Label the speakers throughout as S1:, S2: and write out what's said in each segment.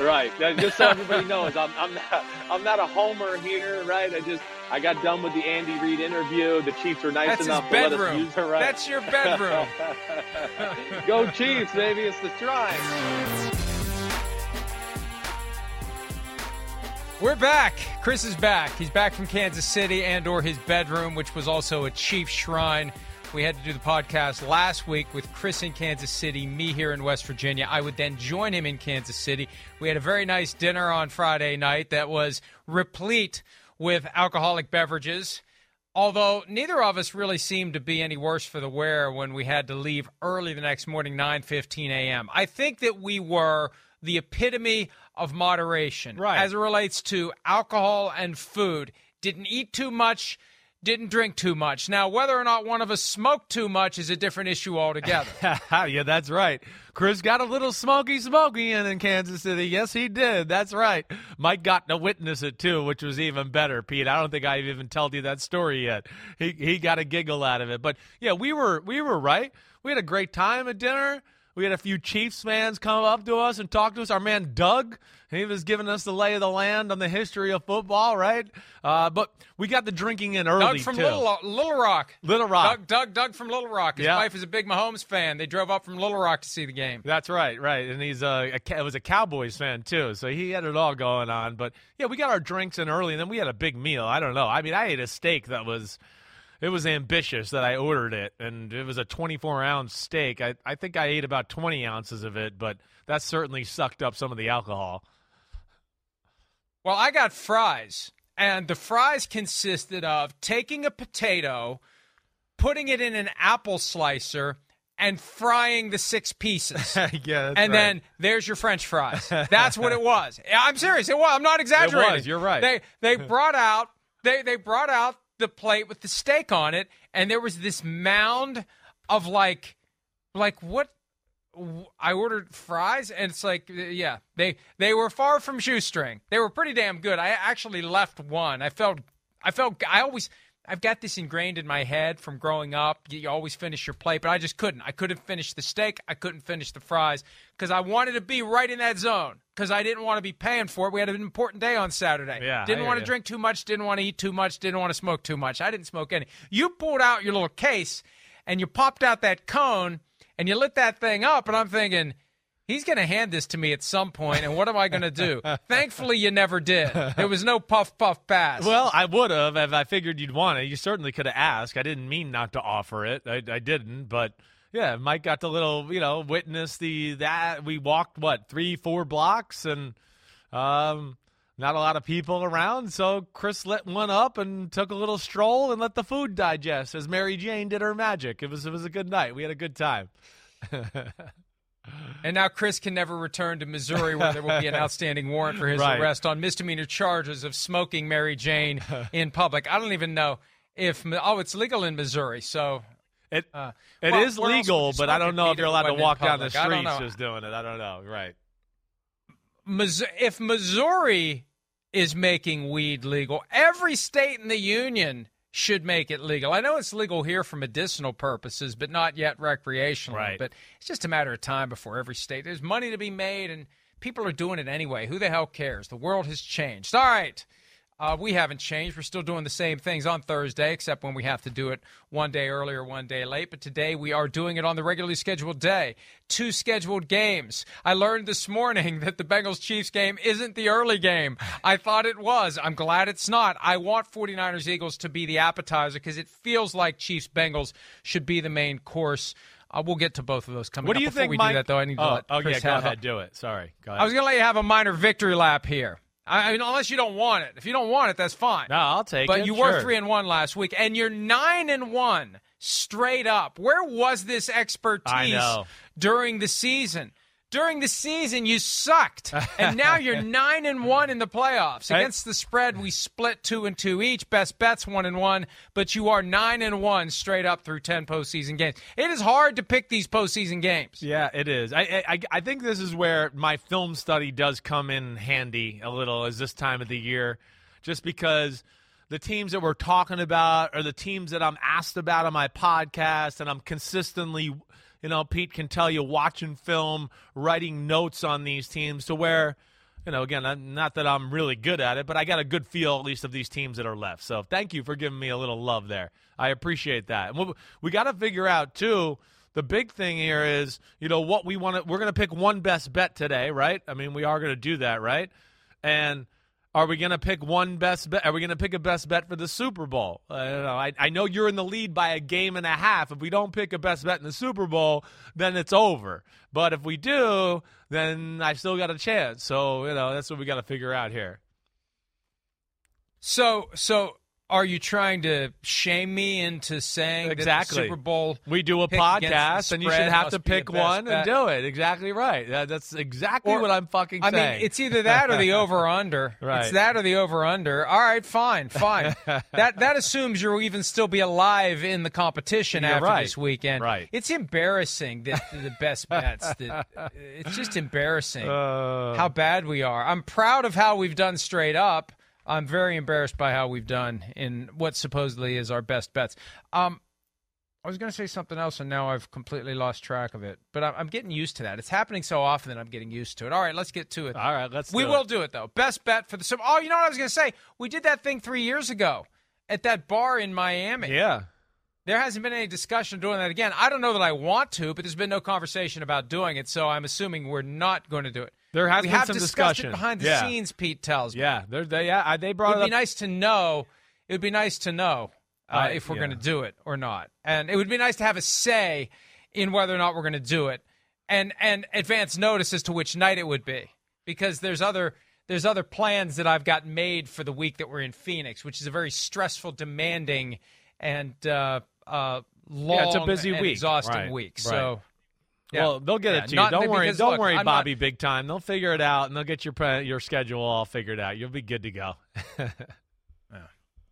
S1: Right. Just so everybody knows, I'm, I'm not I'm not a homer here, right? I just I got done with the Andy Reid interview. The Chiefs were nice
S2: That's
S1: enough to let us use her. Right?
S2: That's your bedroom.
S1: Go Chiefs, baby! It's the shrine.
S2: We're back. Chris is back. He's back from Kansas City and or his bedroom, which was also a chief shrine. We had to do the podcast last week with Chris in Kansas City, me here in West Virginia. I would then join him in Kansas City. We had a very nice dinner on Friday night that was replete with alcoholic beverages. Although neither of us really seemed to be any worse for the wear when we had to leave early the next morning, 9:15 a.m. I think that we were the epitome of moderation
S3: Right.
S2: as it relates to alcohol and food. Didn't eat too much, didn't drink too much. Now, whether or not one of us smoked too much is a different issue altogether.
S3: yeah, that's right. Chris got a little smoky smoky in in Kansas City. Yes, he did. That's right. Mike got to witness it too, which was even better, Pete. I don't think I've even told you that story yet. He he got a giggle out of it. But yeah, we were we were right. We had a great time at dinner. We had a few Chiefs fans come up to us and talk to us. Our man Doug, he was giving us the lay of the land on the history of football, right? Uh, but we got the drinking in early
S2: Doug from
S3: too.
S2: Little, Little Rock.
S3: Little Rock.
S2: Doug, Doug, Doug from Little Rock. His
S3: Yeah.
S2: wife is a big Mahomes fan. They drove up from Little Rock to see the game.
S3: That's right, right, and he's uh, a ca- was a Cowboys fan too, so he had it all going on. But yeah, we got our drinks in early, and then we had a big meal. I don't know. I mean, I ate a steak that was, it was ambitious that I ordered it, and it was a 24 ounce steak. I I think I ate about 20 ounces of it, but that certainly sucked up some of the alcohol.
S2: Well, I got fries, and the fries consisted of taking a potato, putting it in an apple slicer, and frying the six pieces.
S3: yeah,
S2: and then there's your French fries. That's what it was. I'm serious. It was. I'm not exaggerating.
S3: Was, You're right.
S2: They they brought out they they brought out the plate with the steak on it, and there was this mound of like like what I ordered fries, and it's like, yeah, they they were far from shoestring. They were pretty damn good. I actually left one. I felt, I felt, I always, I've got this ingrained in my head from growing up. You, always finish your plate, but I just couldn't. I couldn't finish the steak. I couldn't finish the fries because I wanted to be right in that zone. Because I didn't want to be paying for it. We had an important day on Saturday.
S3: Yeah,
S2: didn't want to drink too much. Didn't want to eat too much. Didn't want to smoke too much. I didn't smoke any. You pulled out your little case and you popped out that cone and you lit that thing up, and I'm thinking, he's going to hand this to me at some point, and what am I going to do? Thankfully, you never did. There was no puff puff pass.
S3: Well, I would have if I figured you'd want it. You certainly could have asked. I didn't mean not to offer it. I, I didn't, but yeah, Mike got to little, you know, witness the that we walked what three, four blocks, and um, not a lot of people around. So Chris lit one up and took a little stroll and let the food digest as Mary Jane did her magic. It was it was a good night. We had a good time.
S2: and now Chris can never return to Missouri, where there will be an outstanding warrant for his
S3: Right.
S2: arrest on misdemeanor charges of smoking Mary Jane in public. I don't even know if oh, it's legal in Missouri, so.
S3: It
S2: Uh,
S3: it
S2: well,
S3: is
S2: where else would
S3: legal, but I don't know if you're allowed to walk down the streets just doing it. I don't know. Right.
S2: if Missouri is making weed legal, every state in the union should make it legal. I know it's legal here for medicinal purposes, but not yet recreationally.
S3: Right.
S2: But it's just a matter of time before every state. There's money to be made, and people are doing it anyway. Who the hell cares? The world has changed. All right. Uh, we haven't changed. We're still doing the same things on Thursday, except when we have to do it one day earlier, one day late. But today we are doing it on the regularly scheduled day. Two scheduled games. I learned this morning that the Bengals Chiefs game isn't the early game. I thought it was. I'm glad it's not. I want 49ers Eagles to be the appetizer because it feels like Chiefs Bengals should be the main course. Uh, we'll get to both of those coming
S3: What do
S2: up.
S3: you
S2: Before
S3: think,
S2: we
S3: Mike?
S2: do that, though, I need to
S3: oh,
S2: let
S3: oh yeah, go ahead, do it. Sorry, go ahead.
S2: I was going to let you have a minor victory lap here. I mean, unless you don't want it. If you don't want it, that's fine.
S3: no, I'll take
S2: but
S3: it.
S2: you
S3: sure.
S2: were three and one last week, and you're nine and one straight up. Where was this expertise during the season? During the season, you sucked, and now you're nine and one in the playoffs. Against the spread, we split two and two each. Best bets one and one, but you are nine and one straight up through ten postseason games. It is hard to pick these postseason games.
S3: Yeah, it is. I, I I think this is where my film study does come in handy a little as this time of the year, just because the teams that we're talking about are the teams that I'm asked about on my podcast, and I'm consistently, you know, Pete can tell you watching film, writing notes on these teams to where. You know, again, not that I'm really good at it, but I got a good feel at least of these teams that are left. So thank you for giving me a little love there. I appreciate that. And we, we got to figure out too. The big thing here is, you know, what we want to. We're going to pick one best bet today, right? I mean, we are going to do that, right? And are we going to pick one best bet? Are we going to pick a best bet for the Super Bowl? Uh, I don't know. I, I know you're in the lead by a game and a half. If we don't pick a best bet in the Super Bowl, then it's over. But if we do, then I still got a chance. So you know, that's what we got to figure out here.
S2: So, so are you trying to shame me into saying
S3: Exactly.
S2: that the Super Bowl?
S3: We do a
S2: pick against the
S3: podcast, and you should have to pick one
S2: bet?
S3: and do it. Exactly right. That, that's exactly
S2: Or-
S3: what I'm fucking
S2: I
S3: saying.
S2: mean, it's either that or the over under.
S3: Right.
S2: It's that or the over under. All right, fine, fine. that that assumes you'll even still be alive in the competition
S3: You're
S2: after
S3: right.
S2: this weekend.
S3: Right.
S2: It's embarrassing that the best bets. That, it's just embarrassing
S3: Uh,
S2: how bad we are. I'm proud of how we've done straight up. I'm very embarrassed by how we've done in what supposedly is our best bets. Um, I was going to say something else, and now I've completely lost track of it. But I'm, I'm getting used to that. It's happening so often that I'm getting used to it. All right, let's get to it.
S3: all right, let's.
S2: We
S3: do
S2: will
S3: It.
S2: do it though. Best bet for the. Oh, you know what I was going to say? We did that thing three years ago at that bar in Miami.
S3: Yeah.
S2: There hasn't been any discussion of doing that again. I don't know that I want to, but there's been no conversation about doing it. So I'm assuming we're not going to do it.
S3: There has
S2: we
S3: been
S2: have
S3: some discussion.
S2: behind the
S3: Yeah.
S2: scenes. Pete tells me.
S3: Yeah, they yeah they
S2: It'd
S3: it
S2: be nice to know. It would be nice to know uh,
S3: I-
S2: if we're
S3: yeah.
S2: going to do it or not, and it would be nice to have a say in whether or not we're going to do it, and and advance notice as to which night it would be, because there's other there's other plans that I've got made for the week that we're in Phoenix, which is a very stressful, demanding, and uh, uh, long,
S3: Yeah, it's a busy week.
S2: exhausting
S3: Right,
S2: week.
S3: right.
S2: So. yeah.
S3: Well, they'll get
S2: Yeah,
S3: it to you. Don't worry. Don't
S2: look,
S3: worry,
S2: I'm not-
S3: Bobby. Big time. They'll figure it out, and they'll get your your schedule all figured out. You'll be good to go.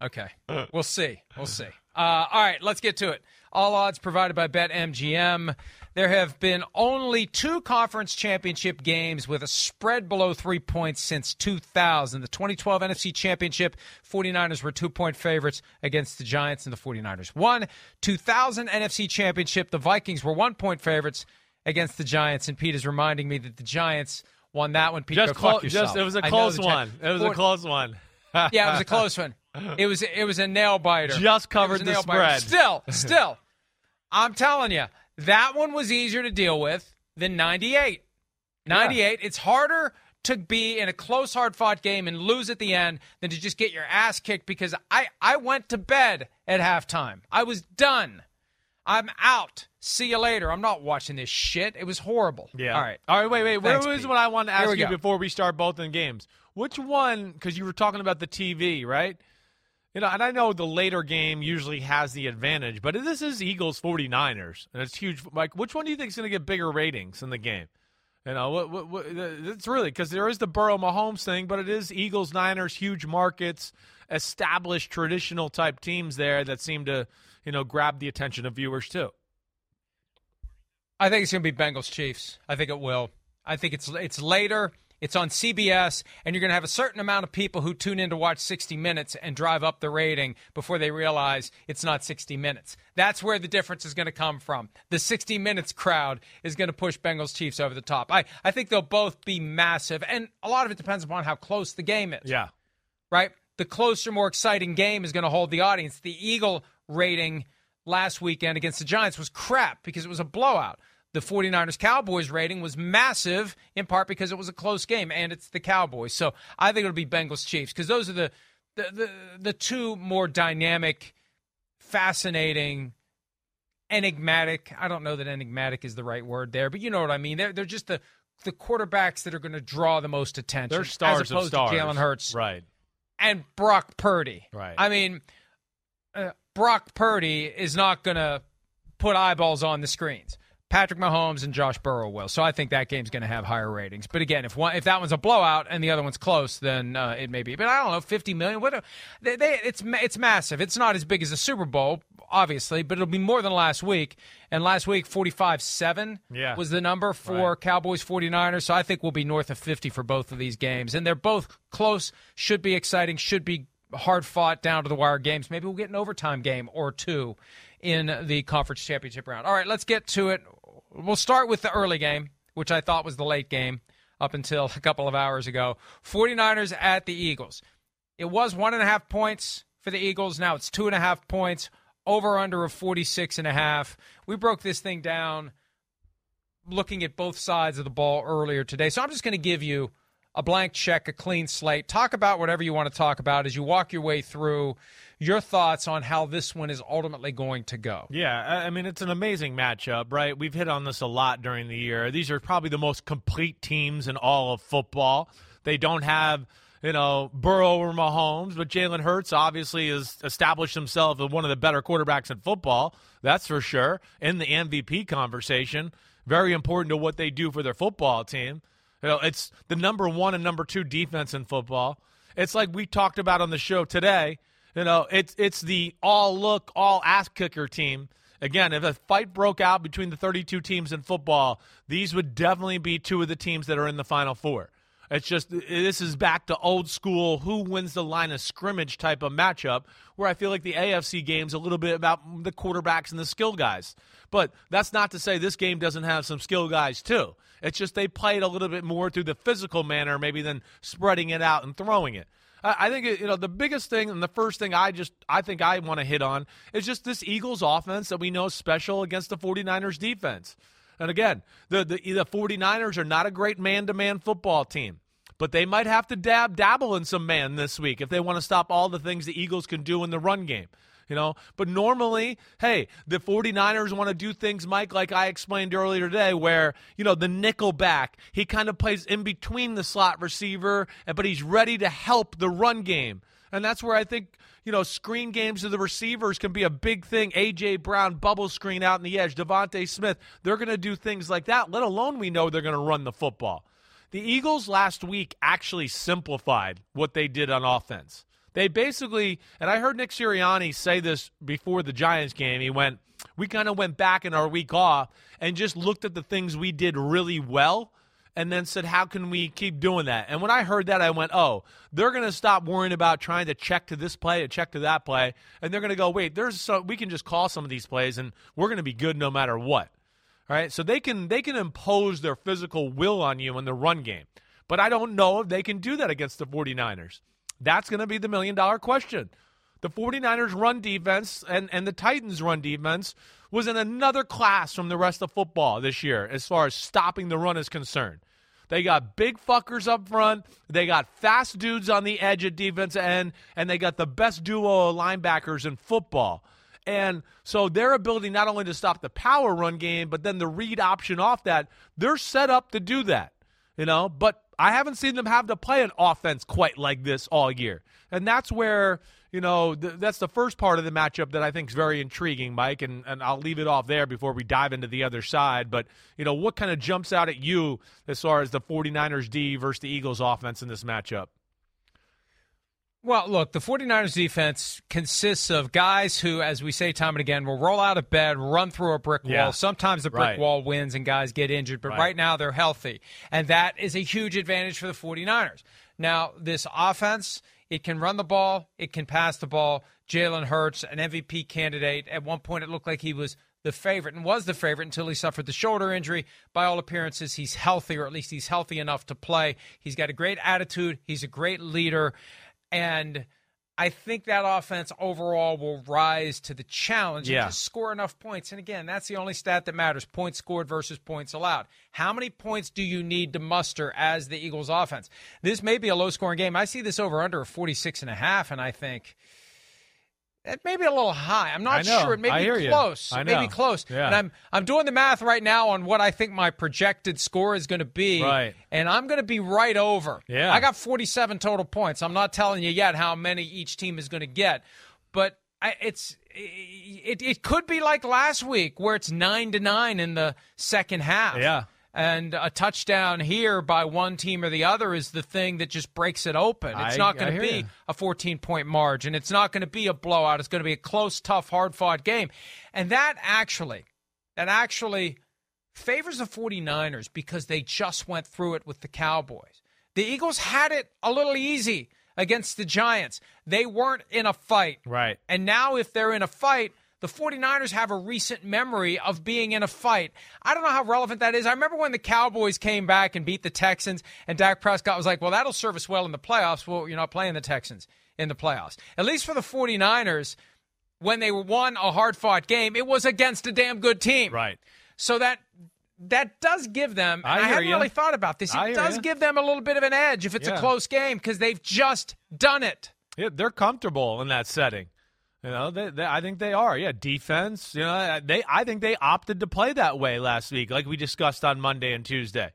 S2: Okay. We'll see. We'll see. Uh, all right, let's get to it. All odds provided by BetMGM. There have been only two conference championship games with a spread below three points since 2000. The 2012 NFC Championship, 49ers were two point favorites against the Giants, and the 49ers won. 2000 NFC Championship, the Vikings were one point favorites against the Giants, and Pete is reminding me that the Giants won that one. Pete,
S3: just
S2: go fuck
S3: close.
S2: yourself.
S3: Just it was a close one. It was a close one.
S2: yeah, it was a close one. It was it was a nail biter.
S3: Just covered
S2: It was a
S3: the
S2: nail biter.
S3: spread.
S2: Still, still, I'm telling you, that one was easier to deal with than 98. 98. It's harder to be in a close, hard fought game and lose at the end than to just get your ass kicked because I I went to bed at halftime. I was done. I'm out. See you later. I'm not watching this shit. It was horrible.
S3: Yeah.
S2: All right.
S3: All right. Wait. Wait.
S2: Thanks,
S3: Where was
S2: Pete.
S3: what I wanted to ask you
S2: go.
S3: before we start both in games? Which one? Because you were talking about the TV, right? You know, and I know the later game usually has the advantage, but this is Eagles 49ers, and it's huge. Like, which one do you think is going to get bigger ratings in the game? You know, what, what, what, uh, it's really because there is the Burrow Mahomes thing, but it is Eagles Niners, huge markets, established traditional type teams there that seem to, you know, grab the attention of viewers too.
S2: I think it's going to be Bengals Chiefs. I think it will. I think it's it's later. It's on CBS, and you're going to have a certain amount of people who tune in to watch 60 Minutes and drive up the rating before they realize it's not 60 Minutes. That's where the difference is going to come from. The 60 Minutes crowd is going to push Bengals Chiefs over the top. I, I think they'll both be massive, and a lot of it depends upon how close the game is.
S3: Yeah.
S2: Right? The closer, more exciting game is going to hold the audience. The Eagle rating last weekend against the Giants was crap because it was a blowout the 49ers Cowboys rating was massive in part because it was a close game and it's the Cowboys. So I think it'll be Bengals Chiefs because those are the, the the the two more dynamic, fascinating, enigmatic. I don't know that enigmatic is the right word there, but you know what I mean. They're they're just the the quarterbacks that are going to draw the most attention.
S3: They're stars
S2: as opposed
S3: of stars.
S2: to Jalen Hurts,
S3: Right.
S2: and Brock Purdy.
S3: Right.
S2: I mean, uh, Brock Purdy is not going to put eyeballs on the screens. Patrick Mahomes and Josh Burrow will. So I think that game's going to have higher ratings. But again, if one if that one's a blowout and the other one's close, then uh, it may be. But I don't know, 50 million. What? They, they, it's it's massive. It's not as big as the Super Bowl, obviously, but it'll be more than last week. And last week, 45-7
S3: Yeah.
S2: was the number for
S3: Right.
S2: Cowboys 49ers. So I think we'll be north of 50 for both of these games. And they're both close, should be exciting, should be hard fought down to the wire games. Maybe we'll get an overtime game or two in the conference championship round. All right, let's get to it. We'll start with the early game, which I thought was the late game up until a couple of hours ago. 49ers at the Eagles. It was one and a half points for the Eagles. Now it's two and a half points. Over under of 46 and a half. We broke this thing down looking at both sides of the ball earlier today. So I'm just going to give you a blank check, a clean slate. Talk about whatever you want to talk about as you walk your way through your thoughts on how this one is ultimately going to go.
S3: Yeah, I mean it's an amazing matchup, right? We've hit on this a lot during the year. These are probably the most complete teams in all of football. They don't have, you know, Burrow or Mahomes, but Jalen Hurts obviously has established himself as one of the better quarterbacks in football. That's for sure. In the MVP conversation, very important to what they do for their football team. You know, it's the number one and number two defense in football. It's like we talked about on the show today. You know, it's it's the all look, all ass kicker team. Again, if a fight broke out between the 32 teams in football, these would definitely be two of the teams that are in the final four. It's just this is back to old school who wins the line of scrimmage type of matchup where I feel like the AFC game's a little bit about the quarterbacks and the skill guys. But that's not to say this game doesn't have some skill guys too. It's just they play it a little bit more through the physical manner maybe than spreading it out and throwing it. I think you know the biggest thing and the first thing I just I think I want to hit on is just this Eagles offense that we know is special against the 49ers defense. And again, the the, the 49ers are not a great man-to-man football team, but they might have to dab dabble in some man this week if they want to stop all the things the Eagles can do in the run game. You know, but normally, hey, the 49ers want to do things, Mike, like I explained earlier today, where, you know, the nickel back, he kind of plays in between the slot receiver, but he's ready to help the run game. And that's where I think, you know, screen games to the receivers can be a big thing. A.J. Brown, bubble screen out in the edge, DeVonta Smith, they're going to do things like that, let alone we know they're going to run the football. The Eagles last week actually simplified what they did on offense. They basically, and I heard Nick Sirianni say this before the Giants game. He went, We kind of went back in our week off and just looked at the things we did really well and then said, How can we keep doing that? And when I heard that, I went, Oh, they're going to stop worrying about trying to check to this play, to check to that play. And they're going to go, Wait, there's so we can just call some of these plays and we're going to be good no matter what. All right, so they can they can impose their physical will on you in the run game. But I don't know if they can do that against the 49ers. That's going to be the million dollar question. The 49ers run defense and, and the Titans run defense was in another class from the rest of football this year as far as stopping the run is concerned. They got big fuckers up front. They got fast dudes on the edge at defense end, and they got the best duo of linebackers in football. And so their ability not only to stop the power run game, but then the read option off that, they're set up to do that. You know, but I haven't seen them have to play an offense quite like this all year. And that's where, you know, th- that's the first part of the matchup that I think is very intriguing, Mike. And, and I'll leave it off there before we dive into the other side. But, you know, what kind of jumps out at you as far as the 49ers D versus the Eagles offense in this matchup?
S2: Well, look, the 49ers defense consists of guys who, as we say time and again, will roll out of bed, run through a brick wall.
S3: Yeah.
S2: Sometimes the brick
S3: Right.
S2: wall wins and guys get injured, but
S3: Right.
S2: right. now they're healthy. And that is a huge advantage for the 49ers. Now, this offense, it can run the ball, it can pass the ball. Jalen Hurts, an MVP candidate. At one point, it looked like he was the favorite and was the favorite until he suffered the shoulder injury. By all appearances, he's healthy, or at least he's healthy enough to play. He's got a great attitude, he's a great leader. And I think that offense overall will rise to the challenge
S3: Yeah.
S2: and just score enough points. And again, that's the only stat that matters points scored versus points allowed. How many points do you need to muster as the Eagles offense? This may be a low scoring game. I see this over under of 46 and a half, and I think. It may be a little high. I'm not
S3: know.
S2: sure. It may
S3: I
S2: be
S3: hear you.
S2: close.
S3: I
S2: It may be close.
S3: Yeah.
S2: And I'm I'm doing the math right now on what I think my projected score is going to be.
S3: Right.
S2: And I'm going to be right over.
S3: Yeah.
S2: I got 47 total points. I'm not telling you yet how many each team is going to get, but I, it's it, it could be like last week where it's nine to nine in the second half.
S3: Yeah.
S2: And a touchdown here by one team or the other is the thing that just breaks it open. It's
S3: I-
S2: not going to be
S3: you.
S2: a 14 point margin. It's not going to be a blowout. It's going to be a close, tough, hard fought game. And that actually, that actually favors the 49ers because they just went through it with the Cowboys. The Eagles had it a little easy against the Giants. They weren't in a fight.
S3: Right.
S2: And now, if they're in a fight, the 49ers have a recent memory of being in a fight. I don't know how relevant that is. I remember when the Cowboys came back and beat the Texans, and Dak Prescott was like, well, that'll serve us well in the playoffs. Well, you're not playing the Texans in the playoffs. At least for the 49ers, when they won a hard fought game, it was against a damn good team.
S3: Right.
S2: So that that does give them.
S3: I
S2: and I, hadn't
S3: ya.
S2: really thought about this. It does
S3: ya.
S2: give them a little bit of an edge if it's a close game because they've just done it.
S3: Yeah, they're comfortable in that setting. You know, they, they, I think they are. Yeah, defense. You know, uh, they. I think they opted to play that way last week, like we discussed on Monday and Tuesday.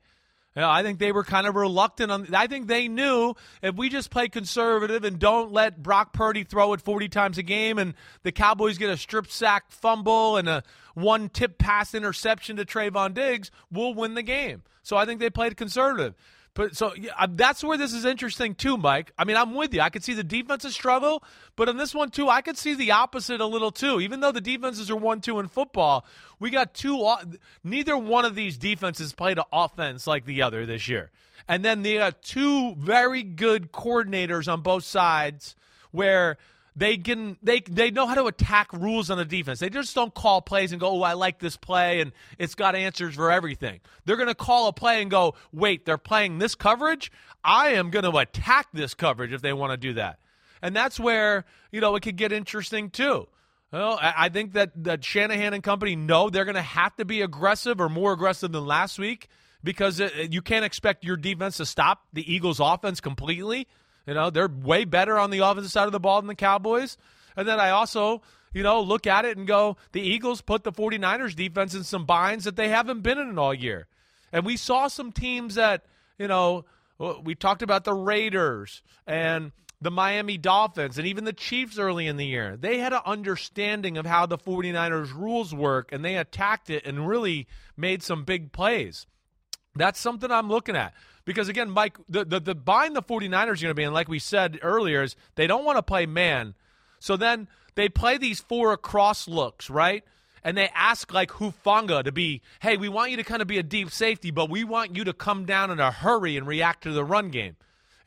S3: You know, I think they were kind of reluctant on. I think they knew if we just play conservative and don't let Brock Purdy throw it 40 times a game, and the Cowboys get a strip sack fumble and a one tip pass interception to Trevon Diggs, we'll win the game. So I think they played conservative. But so yeah, that's where this is interesting too, Mike. I mean, I'm with you. I could see the defensive struggle, but on this one too, I could see the opposite a little too. Even though the defenses are one two in football, we got two. Neither one of these defenses played an offense like the other this year, and then they got two very good coordinators on both sides where they can they they know how to attack rules on the defense. They just don't call plays and go, "Oh, I like this play and it's got answers for everything." They're going to call a play and go, "Wait, they're playing this coverage? I am going to attack this coverage if they want to do that." And that's where, you know, it could get interesting too. Well, I think that that Shanahan and company know they're going to have to be aggressive or more aggressive than last week because it, you can't expect your defense to stop the Eagles' offense completely. You know, they're way better on the offensive side of the ball than the Cowboys. And then I also, you know, look at it and go, the Eagles put the 49ers defense in some binds that they haven't been in all year. And we saw some teams that, you know, we talked about the Raiders and the Miami Dolphins and even the Chiefs early in the year. They had an understanding of how the 49ers rules work and they attacked it and really made some big plays. That's something I'm looking at. Because again, Mike, the the, the bind the 49ers are going to be in, like we said earlier, is they don't want to play man. So then they play these four across looks, right? And they ask like Hufanga to be, hey, we want you to kind of be a deep safety, but we want you to come down in a hurry and react to the run game.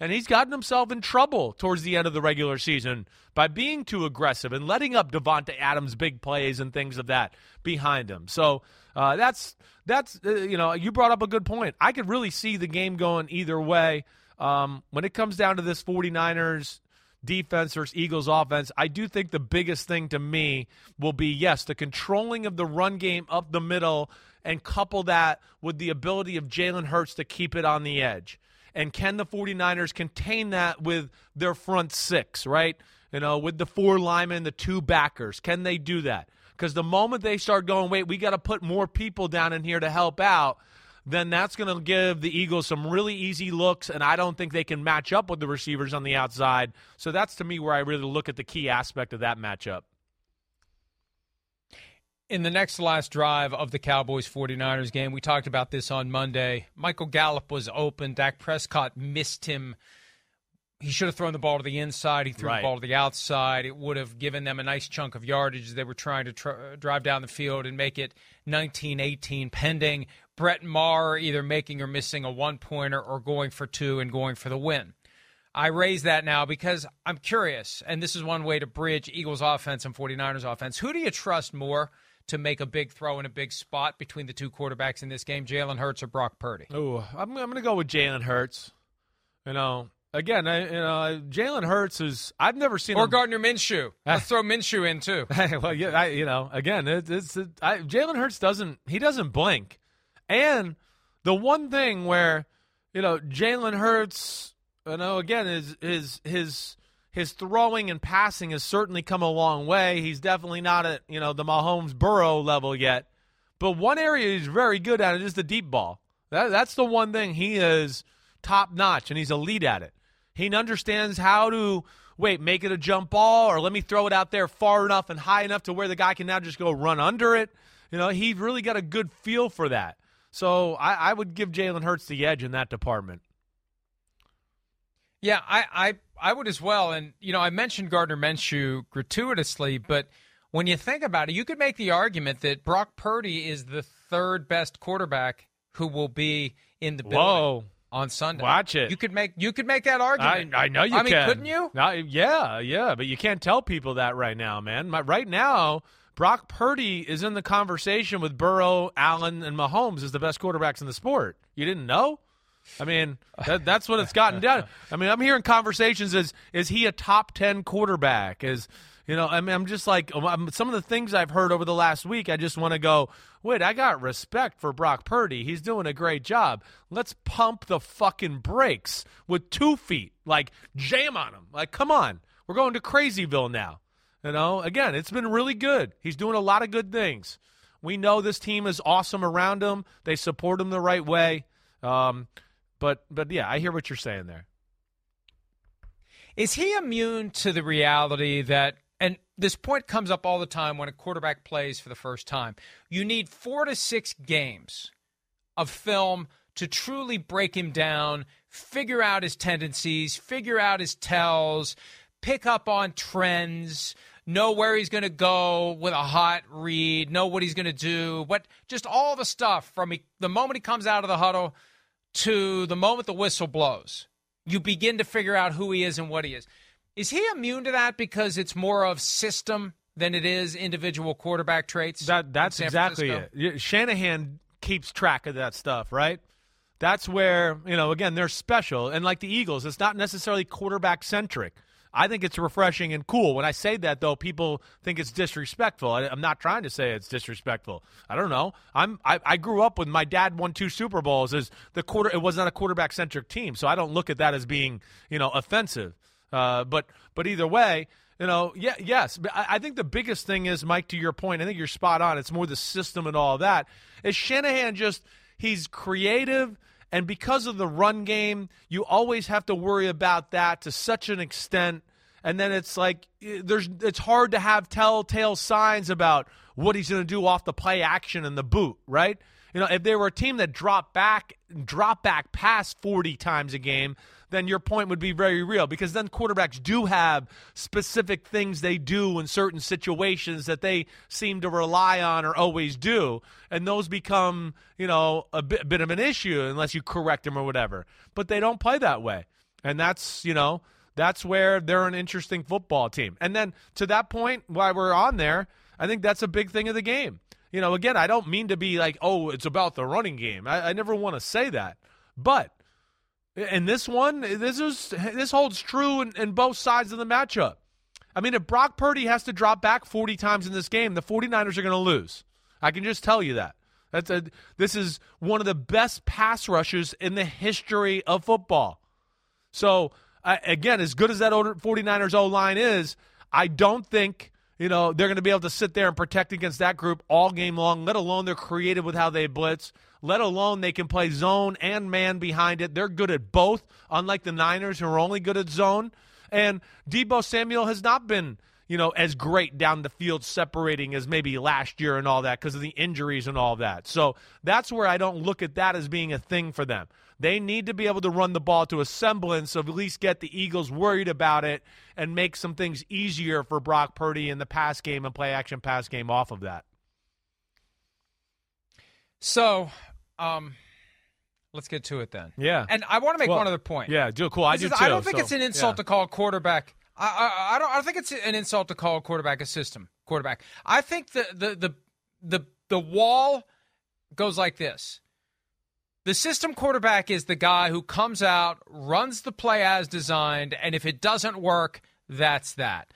S3: And he's gotten himself in trouble towards the end of the regular season by being too aggressive and letting up Davante Adams' big plays and things of that behind him. So uh, that's that's uh, you know you brought up a good point. I could really see the game going either way. Um, when it comes down to this 49ers defense versus Eagles offense, I do think the biggest thing to me will be yes, the controlling of the run game up the middle and couple that with the ability of Jalen Hurts to keep it on the edge. And can the 49ers contain that with their front six, right? You know, with the four linemen, the two backers. Can they do that? Because the moment they start going, wait, we got to put more people down in here to help out, then that's going to give the Eagles some really easy looks, and I don't think they can match up with the receivers on the outside. So that's to me where I really look at the key aspect of that matchup.
S2: In the next last drive of the Cowboys 49ers game, we talked about this on Monday. Michael Gallup was open. Dak Prescott missed him. He should have thrown the ball to the inside. He threw
S3: Right.
S2: the ball to the outside. It would have given them a nice chunk of yardage. as They were trying to tr- uh, drive down the field and make it 19 18 pending Brett Maher either making or missing a one pointer or going for two and going for the win. I raise that now because I'm curious, and this is one way to bridge Eagles offense and 49ers offense. Who do you trust more to make a big throw in a big spot between the two quarterbacks in this game, Jalen Hurts or Brock Purdy?
S3: Oh, I'm, I'm going to go with Jalen Hurts. You know, again, I, you know, Jalen Hurts is. I've never seen
S2: Or
S3: him.
S2: Gardner Minshew. Let's throw Minshew in too.
S3: well, yeah, I, you know, again, it, it's it, I, Jalen Hurts doesn't he doesn't blink, and the one thing where you know Jalen Hurts, you know, again, is his his his throwing and passing has certainly come a long way. He's definitely not at you know the Mahomes Burrow level yet, but one area he's very good at it is the deep ball. That, that's the one thing he is top notch, and he's elite at it. He understands how to wait, make it a jump ball, or let me throw it out there far enough and high enough to where the guy can now just go run under it. You know, he really got a good feel for that. So I, I would give Jalen Hurts the edge in that department.
S2: Yeah, I, I I would as well. And you know, I mentioned Gardner Minshew gratuitously, but when you think about it, you could make the argument that Brock Purdy is the third best quarterback who will be in the building
S3: Whoa.
S2: On Sunday.
S3: Watch it.
S2: You could make you could make that argument.
S3: I know you
S2: I mean,
S3: can.
S2: couldn't you?
S3: No, yeah, yeah, but you can't tell people that right now, man. My, right now, Brock Purdy is in the conversation with Burrow, Allen, and Mahomes as the best quarterbacks in the sport. You didn't know? I mean, that, that's what it's gotten down. I mean, I'm hearing conversations as is he a top ten quarterback? Is you know, I mean, I'm just like some of the things I've heard over the last week. I just want to go. Wait, I got respect for Brock Purdy. He's doing a great job. Let's pump the fucking brakes with two feet. Like jam on him. Like, come on, we're going to Crazyville now. You know, again, it's been really good. He's doing a lot of good things. We know this team is awesome around him. They support him the right way. Um, but but yeah, I hear what you're saying there.
S2: Is he immune to the reality that, this point comes up all the time when a quarterback plays for the first time, you need four to six games of film to truly break him down, figure out his tendencies, figure out his tells, pick up on trends, know where he's going to go with a hot read, know what he's going to do, what just all the stuff from he, the moment he comes out of the huddle to the moment the whistle blows. You begin to figure out who he is and what he is. Is he immune to that because it's more of system than it is individual quarterback traits?
S3: That that's exactly
S2: Francisco?
S3: it. Shanahan keeps track of that stuff, right? That's where you know again they're special, and like the Eagles, it's not necessarily quarterback centric. I think it's refreshing and cool. When I say that, though, people think it's disrespectful. I, I'm not trying to say it's disrespectful. I don't know. I'm I, I grew up with my dad won two Super Bowls as the quarter. It was not a quarterback centric team, so I don't look at that as being you know offensive. Uh, but but either way, you know, yeah, yes. I, I think the biggest thing is, Mike, to your point, I think you're spot on. It's more the system and all that. Is Shanahan just he's creative, and because of the run game, you always have to worry about that to such an extent. And then it's like eh, there's it's hard to have telltale signs about what he's going to do off the play action and the boot, right? You know, if they were a team that dropped back, drop back past 40 times a game, then your point would be very real because then quarterbacks do have specific things they do in certain situations that they seem to rely on or always do, and those become, you know, a bit, bit of an issue unless you correct them or whatever. But they don't play that way, and that's you know that's where they're an interesting football team. And then to that point, while we're on there, I think that's a big thing of the game. You know, again, I don't mean to be like, oh, it's about the running game. I, I never want to say that, but and this one, this is this holds true in, in both sides of the matchup. I mean, if Brock Purdy has to drop back 40 times in this game, the 49ers are going to lose. I can just tell you that. That's a, this is one of the best pass rushes in the history of football. So, uh, again, as good as that 49ers O line is, I don't think you know they're going to be able to sit there and protect against that group all game long. Let alone they're creative with how they blitz. Let alone they can play zone and man behind it. They're good at both, unlike the Niners who are only good at zone. And Deebo Samuel has not been you know as great down the field separating as maybe last year and all that because of the injuries and all that. So that's where I don't look at that as being a thing for them. They need to be able to run the ball to a semblance of at least get the Eagles worried about it and make some things easier for Brock Purdy in the pass game and play action pass game off of that.
S2: So, um, let's get to it then.
S3: Yeah.
S2: And I want to make
S3: Well,
S2: one other point.
S3: Yeah, do cool. I
S2: This
S3: do
S2: is-
S3: too.
S2: I don't think
S3: so,
S2: it's an insult
S3: yeah.
S2: to call a quarterback. I, I, I don't. I don't think it's an insult to call a quarterback a system quarterback. I think the the the the the wall goes like this. The system quarterback is the guy who comes out, runs the play as designed, and if it doesn't work, that's that.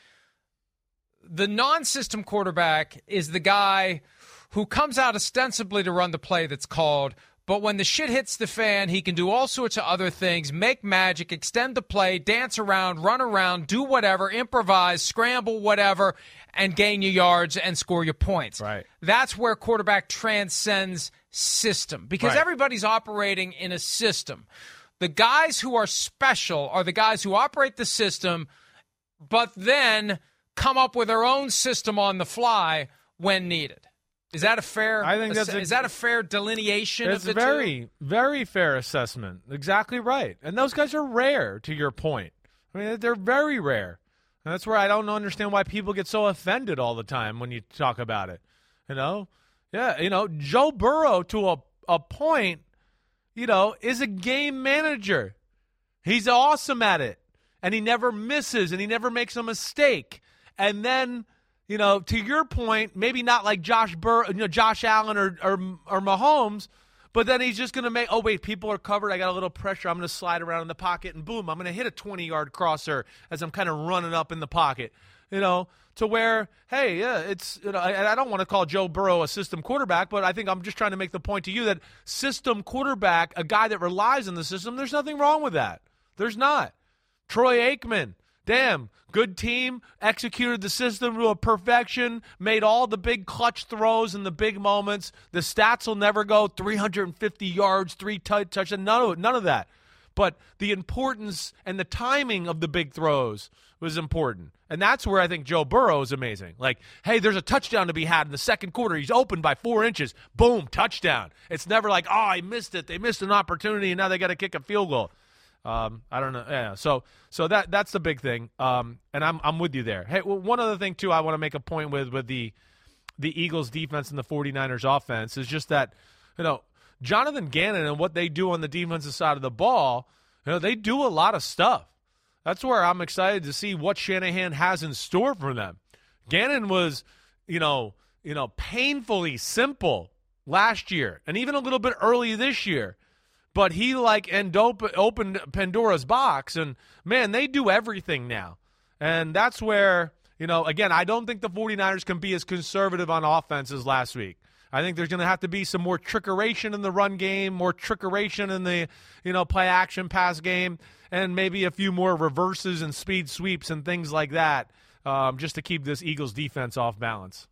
S2: The non system quarterback is the guy who comes out ostensibly to run the play that's called, but when the shit hits the fan, he can do all sorts of other things make magic, extend the play, dance around, run around, do whatever, improvise, scramble, whatever, and gain your yards and score your points.
S3: Right.
S2: That's where quarterback transcends system because
S3: Right.
S2: everybody's operating in a system. The guys who are special are the guys who operate the system, but then come up with their own system on the fly when needed. Is that a fair?
S3: I think that's a-
S2: is that a fair delineation
S3: It's
S2: of the
S3: very,
S2: two?
S3: very fair assessment. Exactly right. And those guys are rare, to your point. I mean, they're very rare. And that's where I don't understand why people get so offended all the time when you talk about it. You know? Yeah, you know, Joe Burrow to a, a point, you know, is a game manager. He's awesome at it. And he never misses and he never makes a mistake. And then, you know, to your point, maybe not like Josh Burr, you know, Josh Allen or or, or Mahomes, but then he's just going to make, oh, wait, people are covered. I got a little pressure. I'm going to slide around in the pocket and boom, I'm going to hit a 20 yard crosser as I'm kind of running up in the pocket, you know, to where, hey, yeah, it's, you know, I, I don't want to call Joe Burrow a system quarterback, but I think I'm just trying to make the point to you that system quarterback, a guy that relies on the system, there's nothing wrong with that. There's not. Troy Aikman, damn, good team, executed the system to a perfection, made all the big clutch throws in the big moments. The stats will never go 350 yards, three t- touchdowns, none of, none of that. But the importance and the timing of the big throws was important. And that's where I think Joe Burrow is amazing. Like, hey, there's a touchdown to be had in the second quarter. He's open by four inches. Boom, touchdown. It's never like, oh, I missed it. They missed an opportunity, and now they got to kick a field goal. Um, I don't know. Yeah. So so that that's the big thing. Um, and I'm I'm with you there. Hey, well, one other thing too, I want to make a point with with the the Eagles defense and the 49ers offense is just that you know Jonathan Gannon and what they do on the defensive side of the ball. You know they do a lot of stuff. That's where I'm excited to see what Shanahan has in store for them. Gannon was, you know, you know, painfully simple last year and even a little bit early this year but he like and op- opened Pandora's box, and man, they do everything now, and that's where you know again, I don't think the 49ers can be as conservative on offense as last week. I think there's going to have to be some more trickeration in the run game, more trickeration in the you know play action pass game, and maybe a few more reverses and speed sweeps and things like that, um, just to keep this Eagles defense off balance.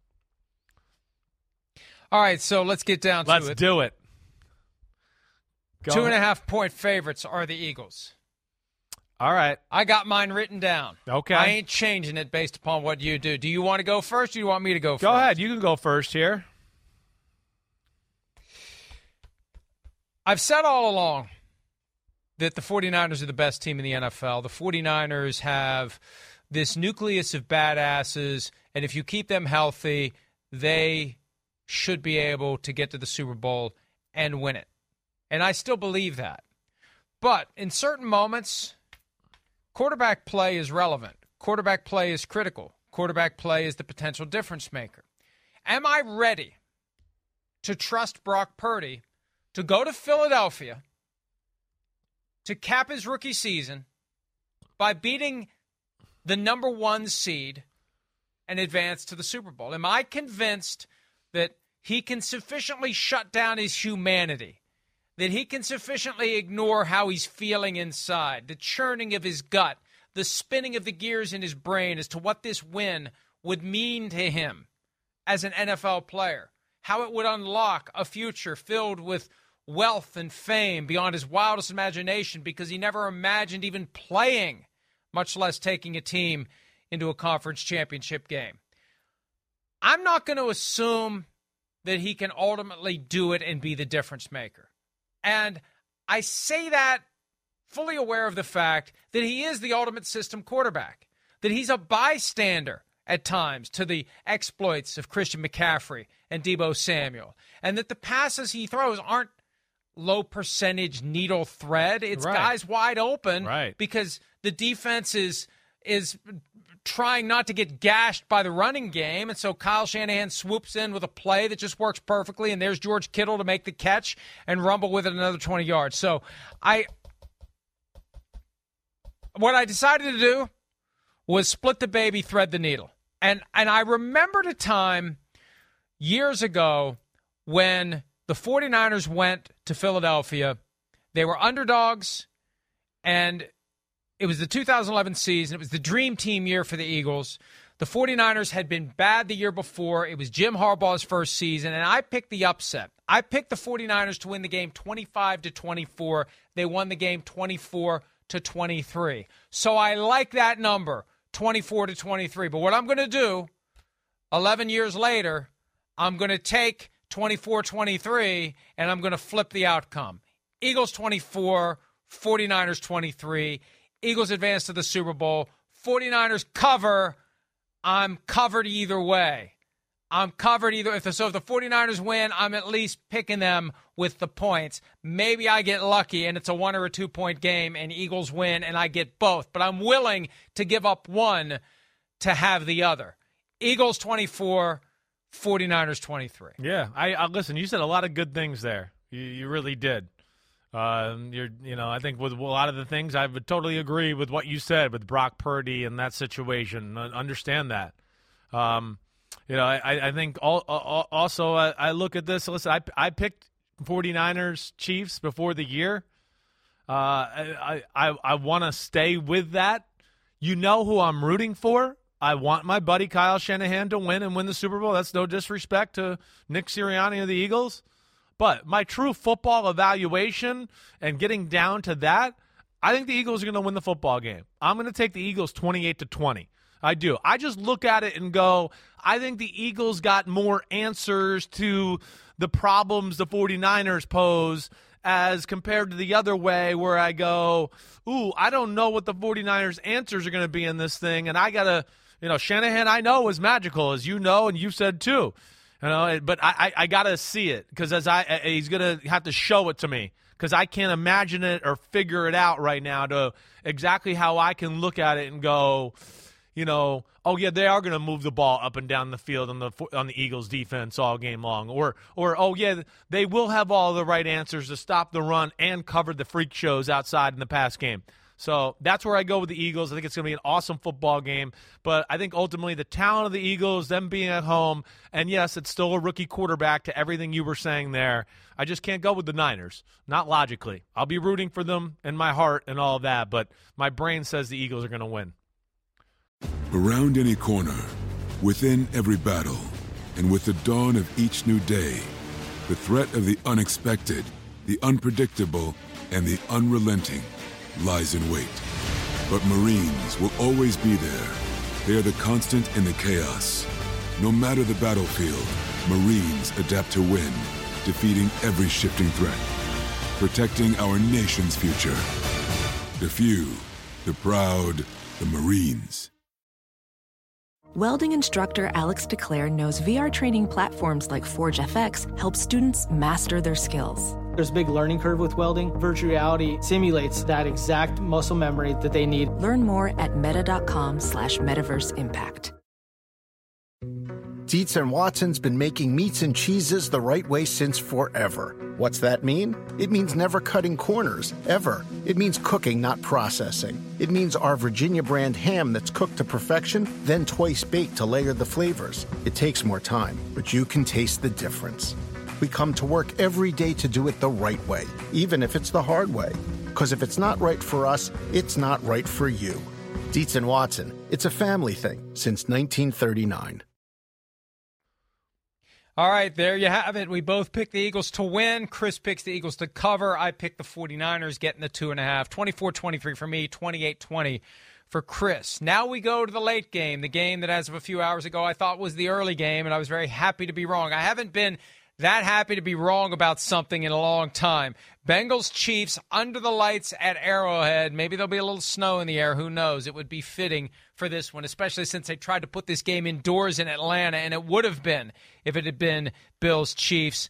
S2: All right, so let's get down to it.
S3: Let's do it. Go
S2: Two and a half point favorites are the Eagles.
S3: All right.
S2: I got mine written down.
S3: Okay.
S2: I ain't changing it based upon what you do. Do you want to go first or do you want me to go first?
S3: Go ahead. You can go first here.
S2: I've said all along that the 49ers are the best team in the NFL. The 49ers have this nucleus of badasses, and if you keep them healthy, they should be able to get to the Super Bowl and win it. And I still believe that. But in certain moments, quarterback play is relevant. Quarterback play is critical. Quarterback play is the potential difference maker. Am I ready to trust Brock Purdy to go to Philadelphia to cap his rookie season by beating the number one seed and advance to the Super Bowl? Am I convinced that he can sufficiently shut down his humanity? That he can sufficiently ignore how he's feeling inside, the churning of his gut, the spinning of the gears in his brain as to what this win would mean to him as an NFL player, how it would unlock a future filled with wealth and fame beyond his wildest imagination because he never imagined even playing, much less taking a team into a conference championship game. I'm not going to assume that he can ultimately do it and be the difference maker. And I say that fully aware of the fact that he is the ultimate system quarterback, that he's a bystander at times to the exploits of Christian McCaffrey and Deebo Samuel, and that the passes he throws aren't low percentage needle thread. It's
S3: right.
S2: guys wide open
S3: right.
S2: because the defense is is trying not to get gashed by the running game. And so Kyle Shanahan swoops in with a play that just works perfectly. And there's George Kittle to make the catch and rumble with it another 20 yards. So I, what I decided to do was split the baby, thread the needle. And, and I remembered a time years ago when the 49ers went to Philadelphia. They were underdogs and it was the 2011 season. It was the dream team year for the Eagles. The 49ers had been bad the year before. It was Jim Harbaugh's first season, and I picked the upset. I picked the 49ers to win the game 25 to 24. They won the game 24 to 23. So I like that number, 24 to 23. But what I'm going to do 11 years later, I'm going to take 24 23 and I'm going to flip the outcome. Eagles 24, 49ers 23. Eagles advance to the Super Bowl. 49ers cover. I'm covered either way. I'm covered either. If the, so if the 49ers win, I'm at least picking them with the points. Maybe I get lucky and it's a one or a two point game and Eagles win and I get both. But I'm willing to give up one to have the other. Eagles 24, 49ers 23.
S3: Yeah, I, I listen. You said a lot of good things there. You, you really did. Um, you're, you know, I think with a lot of the things, I would totally agree with what you said with Brock Purdy and that situation. Understand that. Um, you know, I, I think all, all, also I, I, look at this. Listen, I, I picked 49ers Chiefs before the year. Uh, I, I, I want to stay with that. You know who I'm rooting for. I want my buddy Kyle Shanahan to win and win the Super Bowl. That's no disrespect to Nick Sirianni of the Eagles. But my true football evaluation and getting down to that, I think the Eagles are going to win the football game. I'm going to take the Eagles 28 to 20. I do. I just look at it and go, I think the Eagles got more answers to the problems the 49ers pose as compared to the other way where I go, ooh, I don't know what the 49ers answers are going to be in this thing and I got to, you know, Shanahan I know is magical as you know and you said too. You know, but I, I, I got to see it because as I he's gonna have to show it to me because I can't imagine it or figure it out right now to exactly how I can look at it and go, you know, oh yeah, they are going to move the ball up and down the field on the on the Eagles defense all game long, or or oh yeah, they will have all the right answers to stop the run and cover the freak shows outside in the pass game. So that's where I go with the Eagles. I think it's going to be an awesome football game. But I think ultimately the talent of the Eagles, them being at home, and yes, it's still a rookie quarterback to everything you were saying there. I just can't go with the Niners, not logically. I'll be rooting for them in my heart and all of that, but my brain says the Eagles are going to win.
S4: Around any corner, within every battle, and with the dawn of each new day, the threat of the unexpected, the unpredictable, and the unrelenting lies in wait. But Marines will always be there. They are the constant in the chaos. No matter the battlefield, Marines adapt to win, defeating every shifting threat, protecting our nation's future. The few, the proud, the Marines.
S5: Welding instructor Alex DeClaire knows VR training platforms like Forge FX help students master their skills.
S6: There's a big learning curve with welding. Virtual reality simulates that exact muscle memory that they need.
S5: Learn more at meta.com slash metaverse impact.
S7: Dietz and Watson's been making meats and cheeses the right way since forever. What's that mean? It means never cutting corners, ever. It means cooking, not processing. It means our Virginia brand ham that's cooked to perfection, then twice baked to layer the flavors. It takes more time, but you can taste the difference. We come to work every day to do it the right way, even if it's the hard way. Because if it's not right for us, it's not right for you. Dietz and Watson, it's a family thing since 1939.
S2: All right, there you have it. We both picked the Eagles to win. Chris picks the Eagles to cover. I picked the 49ers getting the two and a half. 24 23 for me, 28 20 for Chris. Now we go to the late game, the game that as of a few hours ago I thought was the early game, and I was very happy to be wrong. I haven't been that happy to be wrong about something in a long time. Bengals Chiefs under the lights at Arrowhead. Maybe there'll be a little snow in the air. Who knows? It would be fitting for this one, especially since they tried to put this game indoors in Atlanta, and it would have been if it had been Bills Chiefs.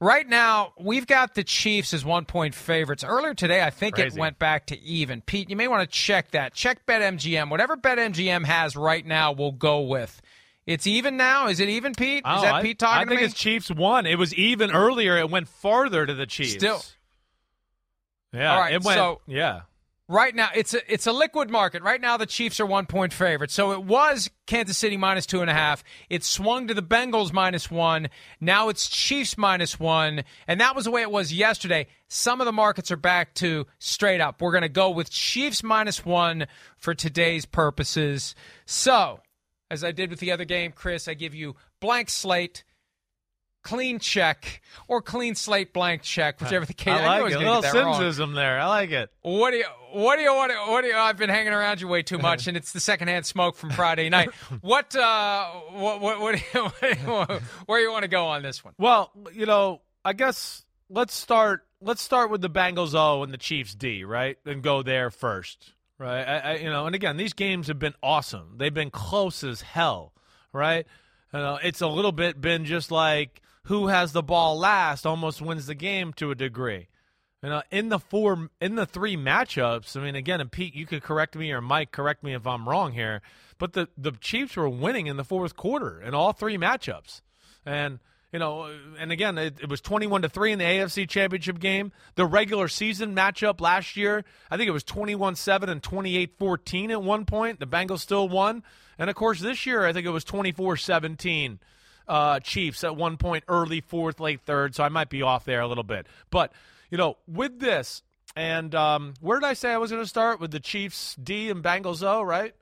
S2: Right now, we've got the Chiefs as one point favorites. Earlier today, I think
S3: Crazy.
S2: it went back to even. Pete, you may want to check that. Check BetMGM. Whatever BetMGM has right now, we'll go with. It's even now. Is it even, Pete? Is
S3: Oh,
S2: that
S3: I,
S2: Pete talking
S3: I
S2: to
S3: think
S2: me?
S3: it's Chiefs one. It was even earlier. It went farther to the Chiefs.
S2: Still.
S3: Yeah.
S2: All right,
S3: It went,
S2: so-
S3: yeah.
S2: Right now, it's a it's a liquid market. Right now, the Chiefs are one point favorites. So it was Kansas City minus two and a half. It swung to the Bengals minus one. Now it's Chiefs minus one, and that was the way it was yesterday. Some of the markets are back to straight up. We're going to go with Chiefs minus one for today's purposes. So, as I did with the other game, Chris, I give you blank slate. Clean check or clean slate blank check, whichever the case.
S3: I like
S2: was
S3: it. A little
S2: get that wrong.
S3: Simmsism there. I like it.
S2: What do you? What do you want? What do you? I've been hanging around you way too much, and it's the secondhand smoke from Friday night. What? Uh, what? What? What? Do you, what where you want to go on this one?
S3: Well, you know, I guess let's start. Let's start with the Bengals O and the Chiefs D, right? And go there first, right? I, I, you know, and again, these games have been awesome. They've been close as hell, right? You know, it's a little bit been just like who has the ball last almost wins the game to a degree. You know, in the four, in the three matchups. I mean, again, and Pete, you could correct me or Mike, correct me if I'm wrong here. But the the Chiefs were winning in the fourth quarter in all three matchups, and you know, and again, it, it was 21 to three in the AFC Championship game. The regular season matchup last year, I think it was 21-7 and 28-14 at one point. The Bengals still won, and of course, this year I think it was 24-17 uh, Chiefs at one point, early fourth, late third. So I might be off there a little bit. But, you know, with this, and um, where did I say I was going to start? With the Chiefs D and Bengals O, right?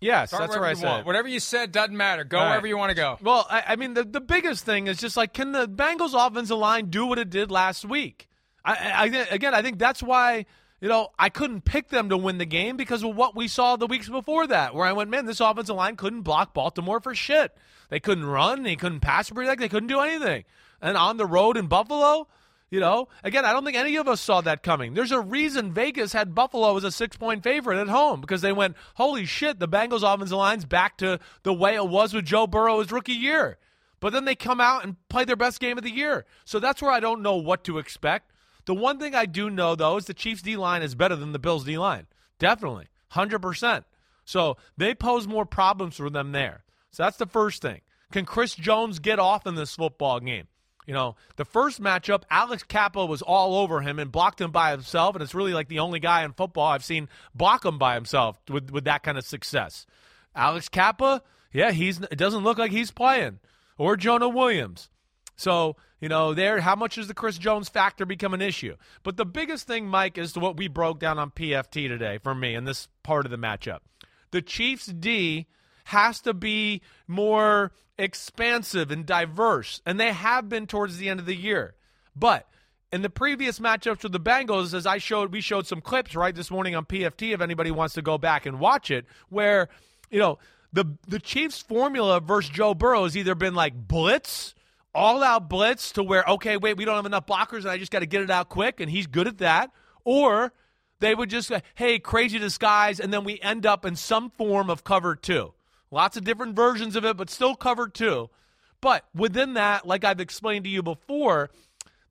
S3: Yes,
S2: Start
S3: that's where I said.
S2: Whatever you said doesn't matter. Go
S3: right.
S2: wherever you want to go.
S3: Well, I, I mean, the, the biggest thing is just like, can the Bengals offensive line do what it did last week? I, I, I again, I think that's why you know I couldn't pick them to win the game because of what we saw the weeks before that, where I went, man, this offensive line couldn't block Baltimore for shit. They couldn't run, they couldn't pass protect, they couldn't do anything. And on the road in Buffalo, you know, again, I don't think any of us saw that coming. There's a reason Vegas had Buffalo as a six point favorite at home because they went, holy shit, the Bengals offensive line's back to the way it was with Joe Burrow his rookie year. But then they come out and play their best game of the year. So that's where I don't know what to expect. The one thing I do know, though, is the Chiefs' D line is better than the Bills' D line. Definitely. 100%. So they pose more problems for them there. So that's the first thing. Can Chris Jones get off in this football game? You know, the first matchup, Alex Cappa was all over him and blocked him by himself, and it's really like the only guy in football I've seen block him by himself with, with that kind of success. Alex Cappa, yeah, he's it doesn't look like he's playing. Or Jonah Williams. So, you know, there how much does the Chris Jones factor become an issue? But the biggest thing, Mike, is to what we broke down on PFT today for me in this part of the matchup. The Chiefs D has to be more expansive and diverse, and they have been towards the end of the year. But in the previous matchups with the Bengals, as I showed, we showed some clips right this morning on PFT. If anybody wants to go back and watch it, where you know the the Chiefs' formula versus Joe Burrow has either been like blitz, all out blitz, to where okay, wait, we don't have enough blockers, and I just got to get it out quick, and he's good at that, or they would just say, hey, crazy disguise, and then we end up in some form of cover two. Lots of different versions of it, but still cover two. But within that, like I've explained to you before,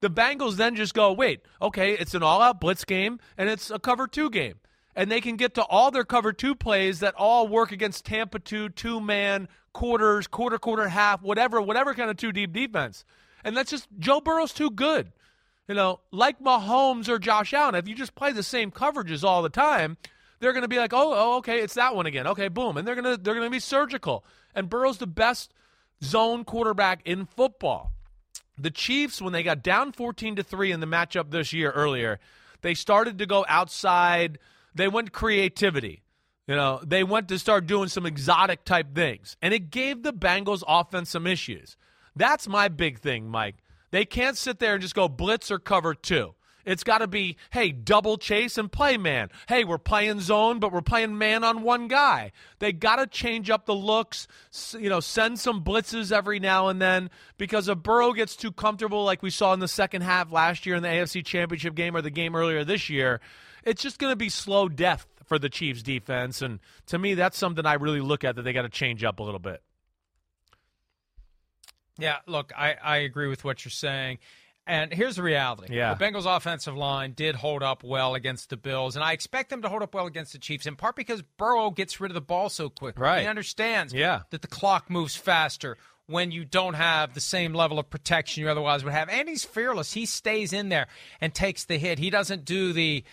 S3: the Bengals then just go, wait, okay, it's an all out blitz game and it's a cover two game. And they can get to all their cover two plays that all work against Tampa two, two man, quarters, quarter, quarter, half, whatever, whatever kind of two deep defense. And that's just Joe Burrow's too good. You know, like Mahomes or Josh Allen, if you just play the same coverages all the time, they're going to be like, oh, oh, okay, it's that one again. Okay, boom, and they're going to they're going to be surgical. And Burrow's the best zone quarterback in football. The Chiefs, when they got down 14 to 3 in the matchup this year earlier, they started to go outside. They went creativity. You know, they went to start doing some exotic type things. And it gave the Bengals offense some issues. That's my big thing, Mike. They can't sit there and just go blitz or cover two. It's got to be, hey, double chase and play man. Hey, we're playing zone, but we're playing man on one guy. They got to change up the looks, you know, send some blitzes every now and then because if Burrow gets too comfortable, like we saw in the second half last year in the AFC Championship game or the game earlier this year, it's just going to be slow death for the Chiefs defense. And to me, that's something I really look at that they got to change up a little bit.
S2: Yeah, look, I, I agree with what you're saying. And here's the reality.
S3: Yeah.
S2: The Bengals offensive line did hold up well against the Bills, and I expect them to hold up well against the Chiefs, in part because Burrow gets rid of the ball so quickly.
S3: Right.
S2: He understands
S3: yeah.
S2: that the clock moves faster when you don't have the same level of protection you otherwise would have. And he's fearless. He stays in there and takes the hit. He doesn't do the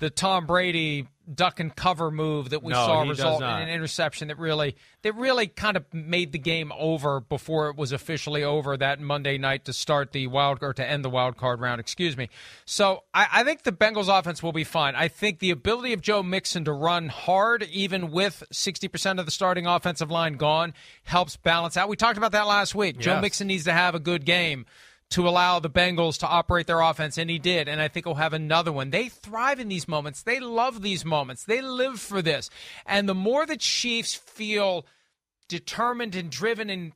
S2: the Tom Brady duck and cover move that we
S3: no,
S2: saw result in an interception that really that really kind of made the game over before it was officially over that Monday night to start the wild or to end the wild card round. Excuse me. So I, I think the Bengals offense will be fine. I think the ability of Joe Mixon to run hard, even with sixty percent of the starting offensive line gone, helps balance out. We talked about that last week. Joe
S3: Yes.
S2: Mixon needs to have a good game to allow the Bengals to operate their offense, and he did. And I think he'll have another one. They thrive in these moments. They love these moments. They live for this. And the more the Chiefs feel determined and driven and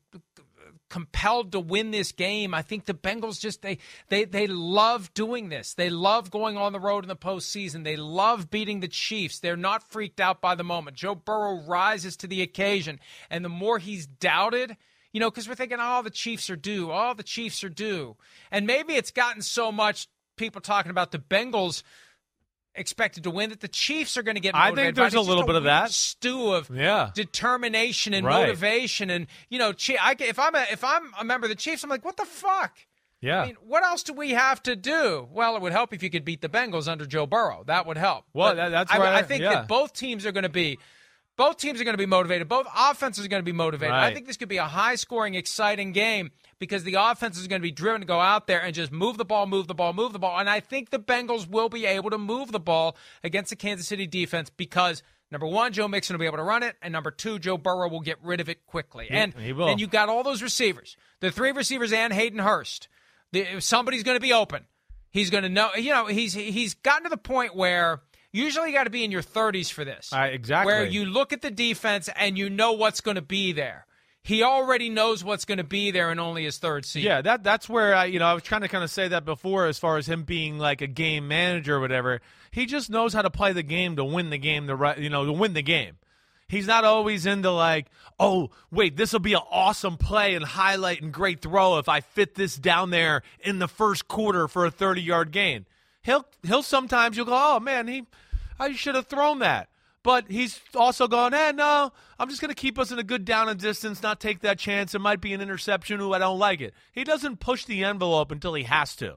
S2: compelled to win this game, I think the Bengals just they they they love doing this. They love going on the road in the postseason. They love beating the Chiefs. They're not freaked out by the moment. Joe Burrow rises to the occasion, and the more he's doubted you know, because we're thinking, oh, the Chiefs are due. Oh, the Chiefs are due. And maybe it's gotten so much people talking about the Bengals expected to win that the Chiefs are going to get
S3: I think there's a little
S2: just
S3: bit of that.
S2: stew of
S3: Yeah.
S2: determination and
S3: Right.
S2: motivation. And, you know, I, if, I'm a, if I'm a member of the Chiefs, I'm like, what the fuck?
S3: Yeah.
S2: I mean, what else do we have to do? Well, it would help if you could beat the Bengals under Joe Burrow. That would help.
S3: Well, that- that's
S2: I,
S3: right.
S2: I think
S3: Yeah.
S2: that both teams are going to be both teams are going to be motivated. Both offenses are going to be motivated. I think this could be a high scoring, exciting game because the offense is going to be driven to go out there and just move the ball, move the ball, move the ball. And I think the Bengals will be able to move the ball against the Kansas City defense because number one, Joe Mixon will be able to run it, and number two, Joe Burrow will get rid of it quickly. and
S3: he
S2: and you got all those receivers, the three receivers and Hayden Hurst. The, somebody's going to be open. He's going to know. You know, he's he's gotten to the point where. Usually, got to be in your 30s for this.
S3: Uh, exactly.
S2: Where you look at the defense and you know what's going to be there. He already knows what's going to be there in only his third season.
S3: Yeah, that that's where I you know I was trying to kind of say that before as far as him being like a game manager or whatever. He just knows how to play the game to win the game the right you know to win the game. He's not always into like, oh wait, this will be an awesome play and highlight and great throw if I fit this down there in the first quarter for a thirty yard gain. He'll he'll sometimes you'll go, oh man, he I should have thrown that. But he's also going, eh, no, I'm just going to keep us in a good down and distance, not take that chance. It might be an interception. Ooh, I don't like it. He doesn't push the envelope until he has to.